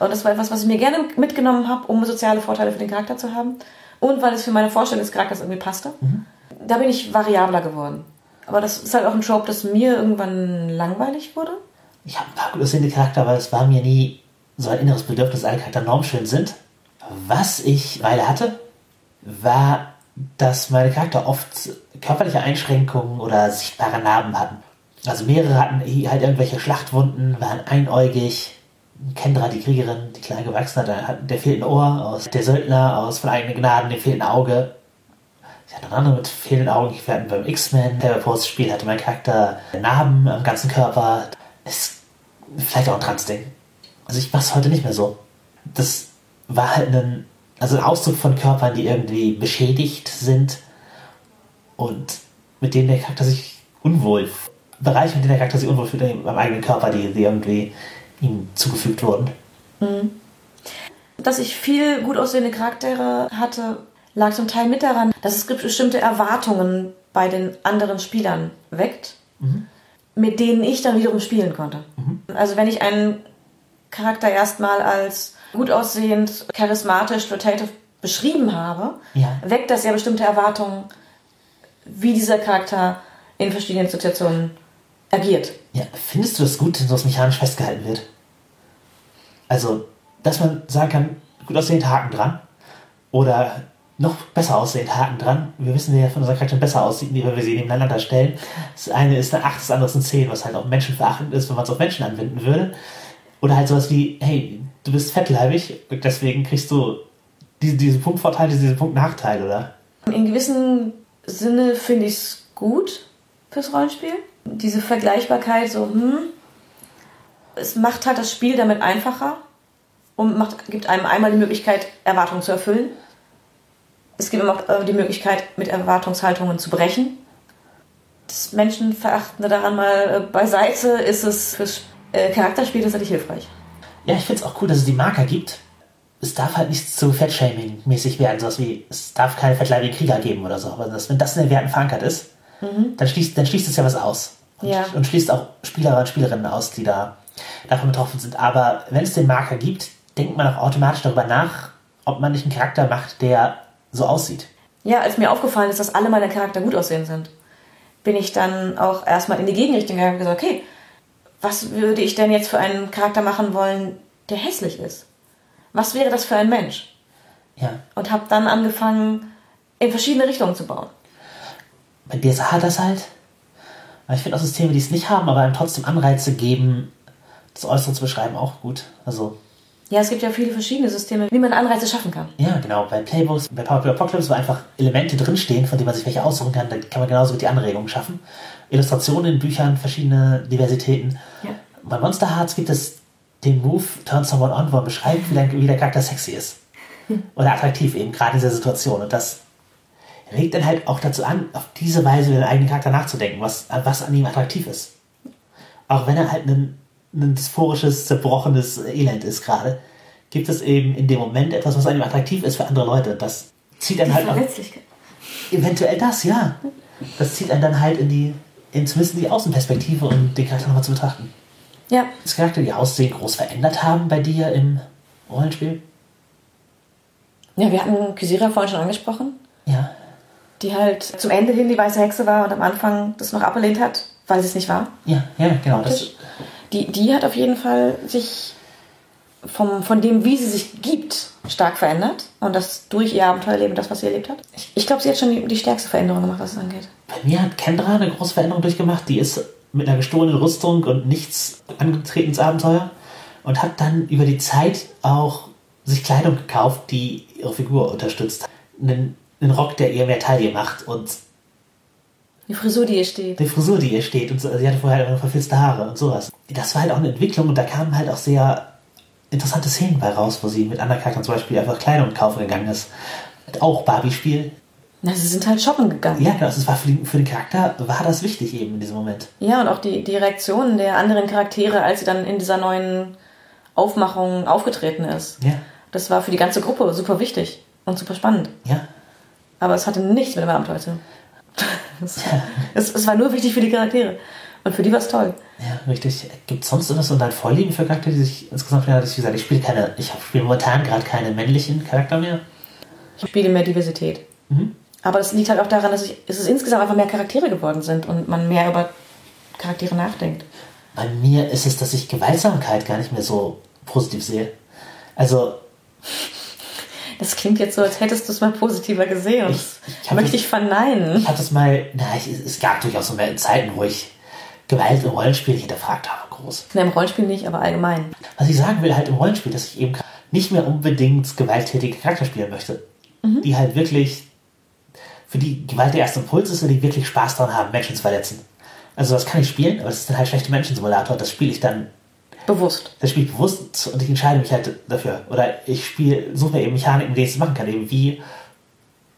Speaker 2: Und das war etwas, was ich mir gerne mitgenommen habe, um soziale Vorteile für den Charakter zu haben. Und weil es für meine Vorstellung des Charakters irgendwie passte. Mhm. Da bin ich variabler geworden. Aber das ist halt auch ein Trope, das mir irgendwann langweilig wurde.
Speaker 3: Ich habe ein paar gut aussehende Charakter, aber es war mir nie so ein inneres Bedürfnis, dass alle Charakter normschön sind. Was ich Weile hatte, war, dass meine Charakter oft körperliche Einschränkungen oder sichtbare Narben hatten. Also mehrere hatten halt irgendwelche Schlachtwunden, waren einäugig. Kendra, die Kriegerin, die klein gewachsen hat, der fehlt ein Ohr, aus der Söldner aus von eigenen Gnaden, dem fehlt ein Auge. Ich hatte noch andere mit fehlenden Augen. Wir hatten beim X-Men, der Post-Spiel, hatte mein Charakter Narben am ganzen Körper. Ist vielleicht auch ein Trans-Ding. Also ich mach's heute nicht mehr so. Das war halt ein, also ein Ausdruck von Körpern, die irgendwie beschädigt sind und mit denen der Charakter sich unwohl, Bereiche, mit denen der Charakter sich unwohl fühlt am eigenen Körper, die, die irgendwie ihm zugefügt wurden. Mhm.
Speaker 2: Dass ich viel gut aussehende Charaktere hatte, lag zum Teil mit daran, dass es bestimmte Erwartungen bei den anderen Spielern weckt, mhm. mit denen ich dann wiederum spielen konnte. Mhm. Also wenn ich einen Charakter erstmal als gut aussehend, charismatisch, flirtative beschrieben habe, ja. weckt das ja bestimmte Erwartungen, wie dieser Charakter in verschiedenen Situationen agiert.
Speaker 3: Ja, findest du das gut, sowas mechanisch festgehalten wird? Also, dass man sagen kann, gut aussehend Haken dran oder noch besser aussehend Haken dran. Wir wissen ja von unserer Charakter besser aussieht, wenn wir sie nebeneinander stellen. Das eine ist eine 8, das andere ist eine 10, was halt auch menschenverachtend ist, wenn man es auf Menschen anwenden würde. Oder halt sowas wie, hey, du bist fettleibig, deswegen kriegst du diese, diese Punktvorteile, diese Punktnachteile, oder?
Speaker 2: In gewissem Sinne finde ich es gut fürs Rollenspiel. Diese Vergleichbarkeit, so, hm, es macht halt das Spiel damit einfacher und macht, gibt einem einmal die Möglichkeit, Erwartungen zu erfüllen. Es gibt immer auch äh, die Möglichkeit, mit Erwartungshaltungen zu brechen. Das Menschenverachtende daran mal äh, beiseite ist es fürs äh, Charakterspiel tatsächlich hilfreich.
Speaker 3: Ja, ich finde es auch cool, dass es die Marker gibt. Es darf halt nicht zu Fettshaming-mäßig werden, sowas wie, es darf keine fettleibigen Krieger geben oder so. Aber das, wenn das in den Werten verankert ist, mhm. dann, schließt, dann schließt es ja was aus. Und, ja. und schließt auch Spieler und Spielerinnen aus, die da davon betroffen sind. Aber wenn es den Marker gibt, denkt man auch automatisch darüber nach, ob man nicht einen Charakter macht, der so aussieht.
Speaker 2: Ja, als mir aufgefallen ist, dass alle meine Charakter gut aussehen sind, bin ich dann auch erstmal in die Gegenrichtung gegangen und gesagt, okay, was würde ich denn jetzt für einen Charakter machen wollen, der hässlich ist? Was wäre das für ein Mensch?
Speaker 3: Ja.
Speaker 2: Und habe dann angefangen, in verschiedene Richtungen zu bauen.
Speaker 3: Bei DSA hat das halt. Ich finde auch Systeme, die es nicht haben, aber einem trotzdem Anreize geben, das Äußere zu beschreiben, auch gut. Also.
Speaker 2: Ja, es gibt ja viele verschiedene Systeme, wie man Anreize schaffen kann.
Speaker 3: Ja, genau. Bei Playbooks, bei Power Apocalypse, wo einfach Elemente drinstehen, von denen man sich welche aussuchen kann, da kann man genauso gut die Anregungen schaffen. Illustrationen in Büchern, verschiedene Diversitäten.
Speaker 2: Ja.
Speaker 3: Bei Monster Hearts gibt es den Move Turn Someone On, wo man beschreibt, wie der, wie der Charakter sexy ist. Oder attraktiv eben, gerade in dieser Situation. Und das regt dann halt auch dazu an, auf diese Weise über den eigenen Charakter nachzudenken, was, was an ihm attraktiv ist. Auch wenn er halt ein, ein dysphorisches, zerbrochenes Elend ist gerade, gibt es eben in dem Moment etwas, was an ihm attraktiv ist für andere Leute. Das zieht dann die halt auch. Eventuell das, ja. Das zieht einen dann halt in die in zumindest die Außenperspektive und den Charakter nochmal zu betrachten.
Speaker 2: Ja.
Speaker 3: Das Charakter, die Aussehen groß verändert haben bei dir im Rollenspiel?
Speaker 2: Ja, wir hatten Kysira vorhin schon angesprochen.
Speaker 3: Ja.
Speaker 2: die halt zum Ende hin die weiße Hexe war und am Anfang das noch abgelehnt hat, weil sie es nicht war.
Speaker 3: Ja, ja, genau. Das,
Speaker 2: Die, die hat auf jeden Fall sich vom, von dem, wie sie sich gibt, stark verändert. Und das durch ihr Abenteuerleben, das, was sie erlebt hat. Ich, ich glaube, sie hat schon die, die stärkste Veränderung gemacht, was es angeht.
Speaker 3: bei mir hat Kendra eine große Veränderung durchgemacht. Die ist mit einer gestohlenen Rüstung und nichts angetreten ins Abenteuer und hat dann über die Zeit auch sich Kleidung gekauft, die ihre Figur unterstützt. Einen, einen Rock, der ihr mehr Taille macht und
Speaker 2: Die Frisur, die ihr steht.
Speaker 3: die Frisur, die ihr steht. Und so, sie hatte vorher immer nur verfilzte Haare und sowas. Das war halt auch eine Entwicklung und da kamen halt auch sehr interessante Szenen bei raus, wo sie mit anderen Charakteren zum Beispiel einfach Kleidung kaufen gegangen ist. Auch Barbie-Spiel.
Speaker 2: Na, sie sind halt shoppen gegangen.
Speaker 3: Ja, genau, das war für, den- für den Charakter war das wichtig eben in diesem Moment.
Speaker 2: Ja, und auch die, die Reaktionen der anderen Charaktere, als sie dann in dieser neuen Aufmachung aufgetreten ist.
Speaker 3: Ja,
Speaker 2: Das war für die ganze Gruppe super wichtig und super spannend.
Speaker 3: ja.
Speaker 2: Aber es hatte nichts mit dem Abenteuer zu Es, es, es war nur wichtig für die Charaktere. Und für die war es toll.
Speaker 3: Ja, richtig. Gibt es sonst irgendwas so dein Vorlieben für Charaktere, die sich insgesamt verändert? Wie gesagt, ich spiele keine, ich spiele momentan gerade keine männlichen Charakter mehr.
Speaker 2: Ich spiele mehr Diversität. Aber das liegt halt auch daran, dass ich, es ist insgesamt einfach mehr Charaktere geworden sind und man mehr über Charaktere nachdenkt.
Speaker 3: Bei mir ist es, dass ich Gewaltsamkeit gar nicht mehr so positiv sehe. Also,
Speaker 2: Das klingt jetzt so, als hättest du es mal positiver gesehen.
Speaker 3: Ich- ich
Speaker 2: möchte
Speaker 3: das-
Speaker 2: ich verneinen.
Speaker 3: ich habe das mal, na, ich, es gab durchaus so mehr Zeiten, wo ich Gewalt im Rollenspiel hinterfragt habe, groß.
Speaker 2: Ne, Im Rollenspiel nicht, aber allgemein.
Speaker 3: Was ich sagen will halt im Rollenspiel, dass ich eben nicht mehr unbedingt gewalttätige Charakter spielen möchte. Die halt wirklich, für die Gewalt der erste Impuls ist und die wirklich Spaß daran haben, Menschen zu verletzen. Also das kann ich spielen, aber das ist dann halt schlechte Menschen-Simulator. Das spiele ich dann,
Speaker 2: Bewusst.
Speaker 3: das spiele ich bewusst und ich entscheide mich halt dafür. Oder ich spiele, suche mir eben Mechaniken, mit denen ich es machen kann. Eben wie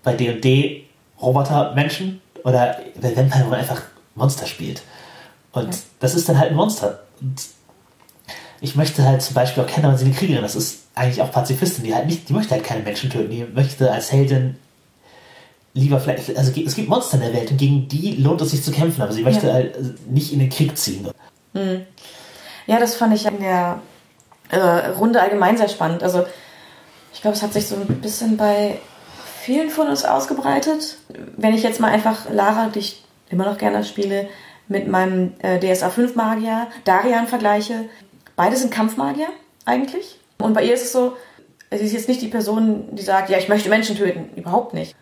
Speaker 3: bei D&D Roboter, Menschen oder wo man einfach Monster spielt. Und das ist dann halt ein Monster. Und ich möchte halt zum Beispiel auch kennen, sie eine Kriegerin, das ist eigentlich auch Pazifistin, die halt nicht, die möchte halt keine Menschen töten, die möchte als Heldin lieber vielleicht, also es gibt Monster in der Welt und gegen die lohnt es sich zu kämpfen, aber sie möchte
Speaker 2: Ja.
Speaker 3: halt nicht in den Krieg ziehen.
Speaker 2: Ja, das fand ich in der äh, Runde allgemein sehr spannend. Also ich glaube, es hat sich so ein bisschen bei vielen von uns ausgebreitet. Wenn ich jetzt mal einfach Lara, die ich immer noch gerne spiele, mit meinem äh, DSA 5 Magier, Darian vergleiche. Beide sind Kampfmagier eigentlich. Und bei ihr ist es so, sie ist jetzt nicht die Person, die sagt, ja, ich möchte Menschen töten. Überhaupt nicht.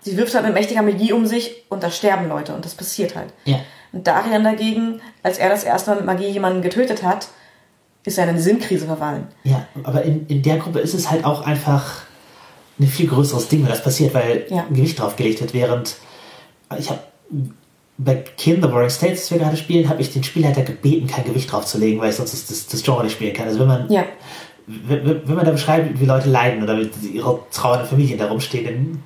Speaker 2: Sie wirft halt mit mächtiger Magie um sich und da sterben Leute und das passiert halt.
Speaker 3: Ja.
Speaker 2: Und Darian dagegen, als er das erste Mal mit Magie jemanden getötet hat, ist er in eine Sinnkrise verfallen.
Speaker 3: Ja, aber in, in der Gruppe ist es halt auch einfach ein viel größeres Ding, wenn das passiert, weil
Speaker 2: Ja.
Speaker 3: ein Gewicht drauf gelegt wird, während ich habe bei Kin the Boring States, das wir gerade spielen, habe ich den Spielleiter gebeten, kein Gewicht drauf zu legen, weil ich sonst das, das, das Genre nicht spielen kann. Also wenn man
Speaker 2: Ja,
Speaker 3: wenn, man da beschreibt, wie Leute leiden oder wie ihre trauernde Familien da rumstehen, dann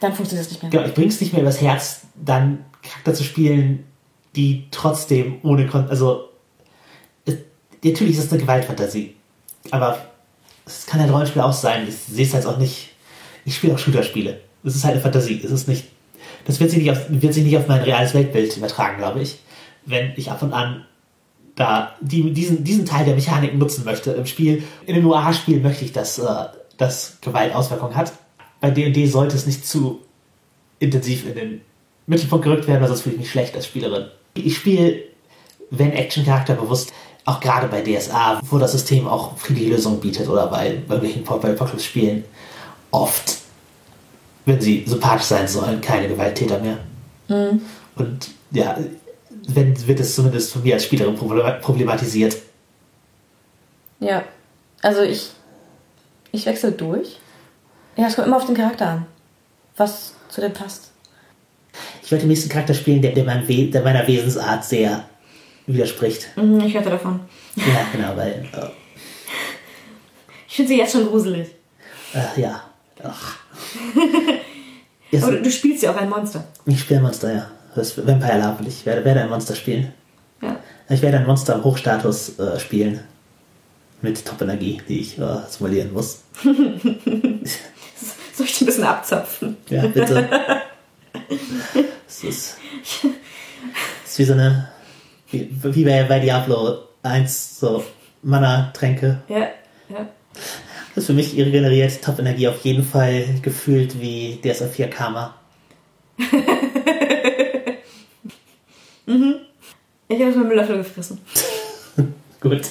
Speaker 2: dann funktioniert das nicht mehr.
Speaker 3: genau, ich bring's nicht mehr übers Herz, dann Charakter zu spielen, die trotzdem ohne Kon also es, natürlich ist es eine Gewaltfantasie, aber es kann ein Rollenspiel auch sein. Ich sehe es halt auch nicht. Ich spiele auch Shooter-Spiele. Es ist halt eine Fantasie. Es ist nicht. Das wird sich nicht auf, wird sich nicht auf mein reales Weltbild übertragen, glaube ich. Wenn ich ab und an da die, diesen, diesen Teil der Mechanik nutzen möchte im Spiel. In einem Noir-Spiel möchte ich, dass, äh, dass Gewalt Auswirkungen hat. Bei D&D sollte es nicht zu intensiv in den Mittelpunkt gerückt werden, weil sonst fühle ich mich schlecht als Spielerin. Ich spiele, wenn Action-Charakter bewusst, auch gerade bei DSA, wo das System auch friedliche Lösungen bietet oder bei irgendwelchen Apocalypse-Spielen, oft, wenn sie sympathisch sein sollen, keine Gewalttäter mehr. Und ja, wenn, wird es zumindest von mir als Spielerin problem- problematisiert.
Speaker 2: Ja. Also ich, ich wechsle durch. Ja, es kommt immer auf den Charakter an. Was zu dem passt.
Speaker 3: Ich werde den nächsten Charakter spielen, der, der, meinem We der meiner Wesensart sehr widerspricht.
Speaker 2: Mhm, ich hörte davon.
Speaker 3: Ja, genau, weil, äh,
Speaker 2: Ich finde sie jetzt schon gruselig.
Speaker 3: äh, ja. Ach.
Speaker 2: Aber du, du spielst ja auch ein Monster.
Speaker 3: ich spiele Monster, ja. Das Vampire Love. Ich werde, werde ein Monster spielen.
Speaker 2: Ja.
Speaker 3: Ich werde ein Monster im Hochstatus äh, spielen. Mit Top-Energie, die ich äh, simulieren muss.
Speaker 2: Soll ich die ein bisschen abzapfen?
Speaker 3: Ja, bitte. Es ist, es ist wie so eine, wie, wie bei, bei Diablo 1, so Mana-Tränke.
Speaker 2: Ja, ja.
Speaker 3: Das ist für mich regeneriert Top-Energie auf jeden Fall gefühlt wie DSA 4 Karma.
Speaker 2: Ich habe es mit dem Löffel gefressen.
Speaker 3: Gut.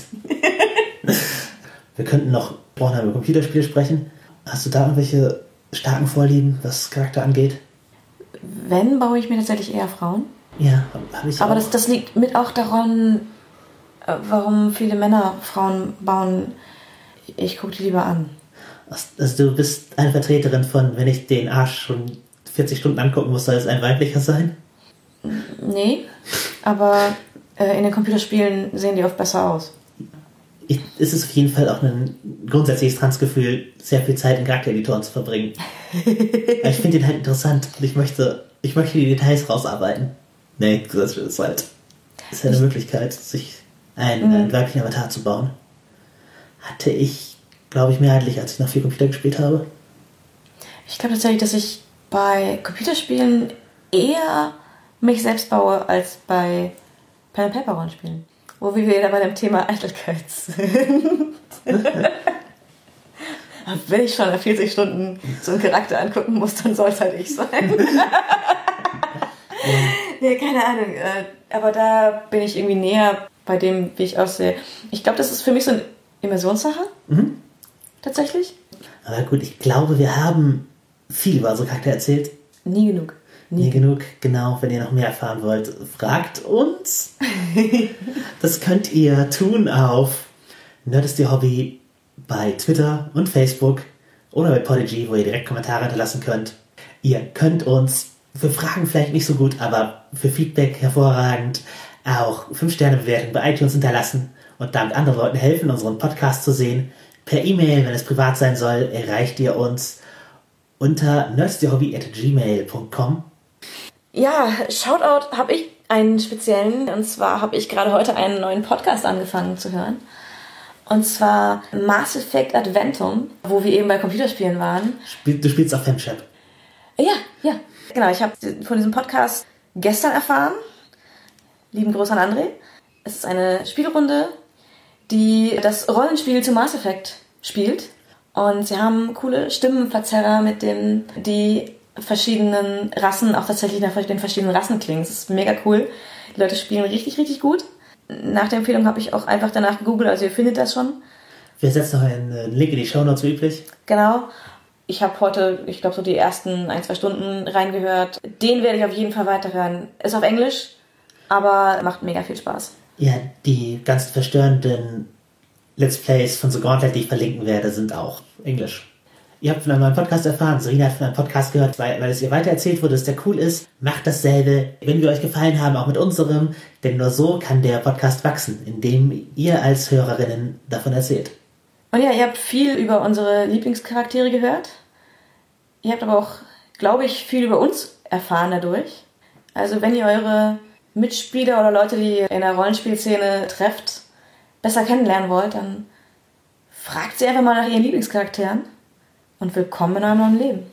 Speaker 3: Wir könnten noch brauchen über Computerspiele sprechen. Hast du da irgendwelche starken Vorlieben, was Charakter angeht?
Speaker 2: Wenn, baue ich mir tatsächlich eher Frauen.
Speaker 3: Ja, habe ich
Speaker 2: Aber
Speaker 3: auch.
Speaker 2: das, das liegt mit auch daran, äh, warum viele Männer Frauen bauen. Ich gucke die lieber an.
Speaker 3: Also du bist eine Vertreterin von, wenn ich den Arsch schon 40 Stunden angucken muss, soll es ein weiblicher sein?
Speaker 2: Nee, aber äh, in den Computerspielen sehen die oft besser aus.
Speaker 3: Ich, es ist auf jeden Fall auch ein grundsätzliches Transgefühl, sehr viel Zeit in Charaktereditoren zu verbringen. Ich finde den halt interessant und ich möchte, ich möchte die Details rausarbeiten. Nee, das ist halt, ist ja eine Möglichkeit, sich einen, einen weiblichen Avatar zu bauen. Hatte ich, glaube ich, mehrheitlich, als ich noch viel Computer gespielt habe.
Speaker 2: Ich glaube tatsächlich, dass ich bei Computerspielen eher mich selbst baue als bei Pen and Paper Rollenspielen. Wo wir wieder bei dem Thema Eitelkeit sind. Wenn ich schon nach 40 Stunden so einen Charakter angucken muss, dann soll es halt ich sein. nee, keine Ahnung. äh, Aber da bin ich irgendwie näher bei dem, wie ich aussehe. Ich glaube, das ist für mich so eine Immersionssache. Tatsächlich.
Speaker 3: Aber gut, ich glaube, wir haben viel über unsere Charakter erzählt.
Speaker 2: Nie genug.
Speaker 3: Nie genug, genau. Wenn ihr noch mehr erfahren wollt, fragt uns. das könnt ihr tun auf Nerd ist ihr Hobby bei Twitter und Facebook oder bei Podigy, wo ihr direkt Kommentare hinterlassen könnt. Ihr könnt uns für Fragen vielleicht nicht so gut, aber für Feedback hervorragend auch 5-Sterne-Bewertungen bei iTunes hinterlassen und damit anderen Leuten helfen, unseren Podcast zu sehen. Per E-Mail, wenn es privat sein soll, erreicht ihr uns unter nerdsdehobby.gmail.com.
Speaker 2: Ja, Shoutout habe ich einen speziellen. Und zwar habe ich gerade heute einen neuen Podcast angefangen zu hören. Und zwar Mass Effect Adventum, wo wir eben bei Computerspielen waren.
Speaker 3: Du spielst auf Femchat.
Speaker 2: Ja, ja. Genau, ich habe von diesem Podcast gestern erfahren. Lieben Gruß an André. Es ist eine Spielrunde, die das Rollenspiel zu Mass Effect spielt. Und sie haben coole Stimmenverzerrer, mit denen die verschiedenen Rassen auch tatsächlich nach den verschiedenen Rassen klingen. Das ist mega cool. Die Leute spielen richtig, richtig gut. Nach der Empfehlung habe ich auch einfach danach gegoogelt, also ihr findet das schon.
Speaker 3: Wir setzen noch einen Link in die Show Notes wie üblich.
Speaker 2: Genau. Ich habe heute, ich glaube, so die ersten ein, zwei Stunden reingehört. Den werde ich auf jeden Fall weiterhören. Ist auf Englisch, aber macht mega viel Spaß.
Speaker 3: Ja, die ganzen verstörenden Let's Plays von The Gauntlet, die ich verlinken werde, sind auch Englisch. Ihr habt von einem neuen Podcast erfahren, Serena hat von einem Podcast gehört, weil, weil es ihr weitererzählt wurde, dass der cool ist. Macht dasselbe, wenn wir euch gefallen haben, auch mit unserem, denn nur so kann der Podcast wachsen, indem ihr als Hörerinnen davon erzählt.
Speaker 2: Und ja, ihr habt viel über unsere Lieblingscharaktere gehört. Ihr habt aber auch, glaube ich, viel über uns erfahren dadurch. Also wenn ihr eure Mitspieler oder Leute, die ihr in der Rollenspielszene trefft, besser kennenlernen wollt, dann fragt sie einfach mal nach ihren Lieblingscharakteren und willkommen in neuen Leben.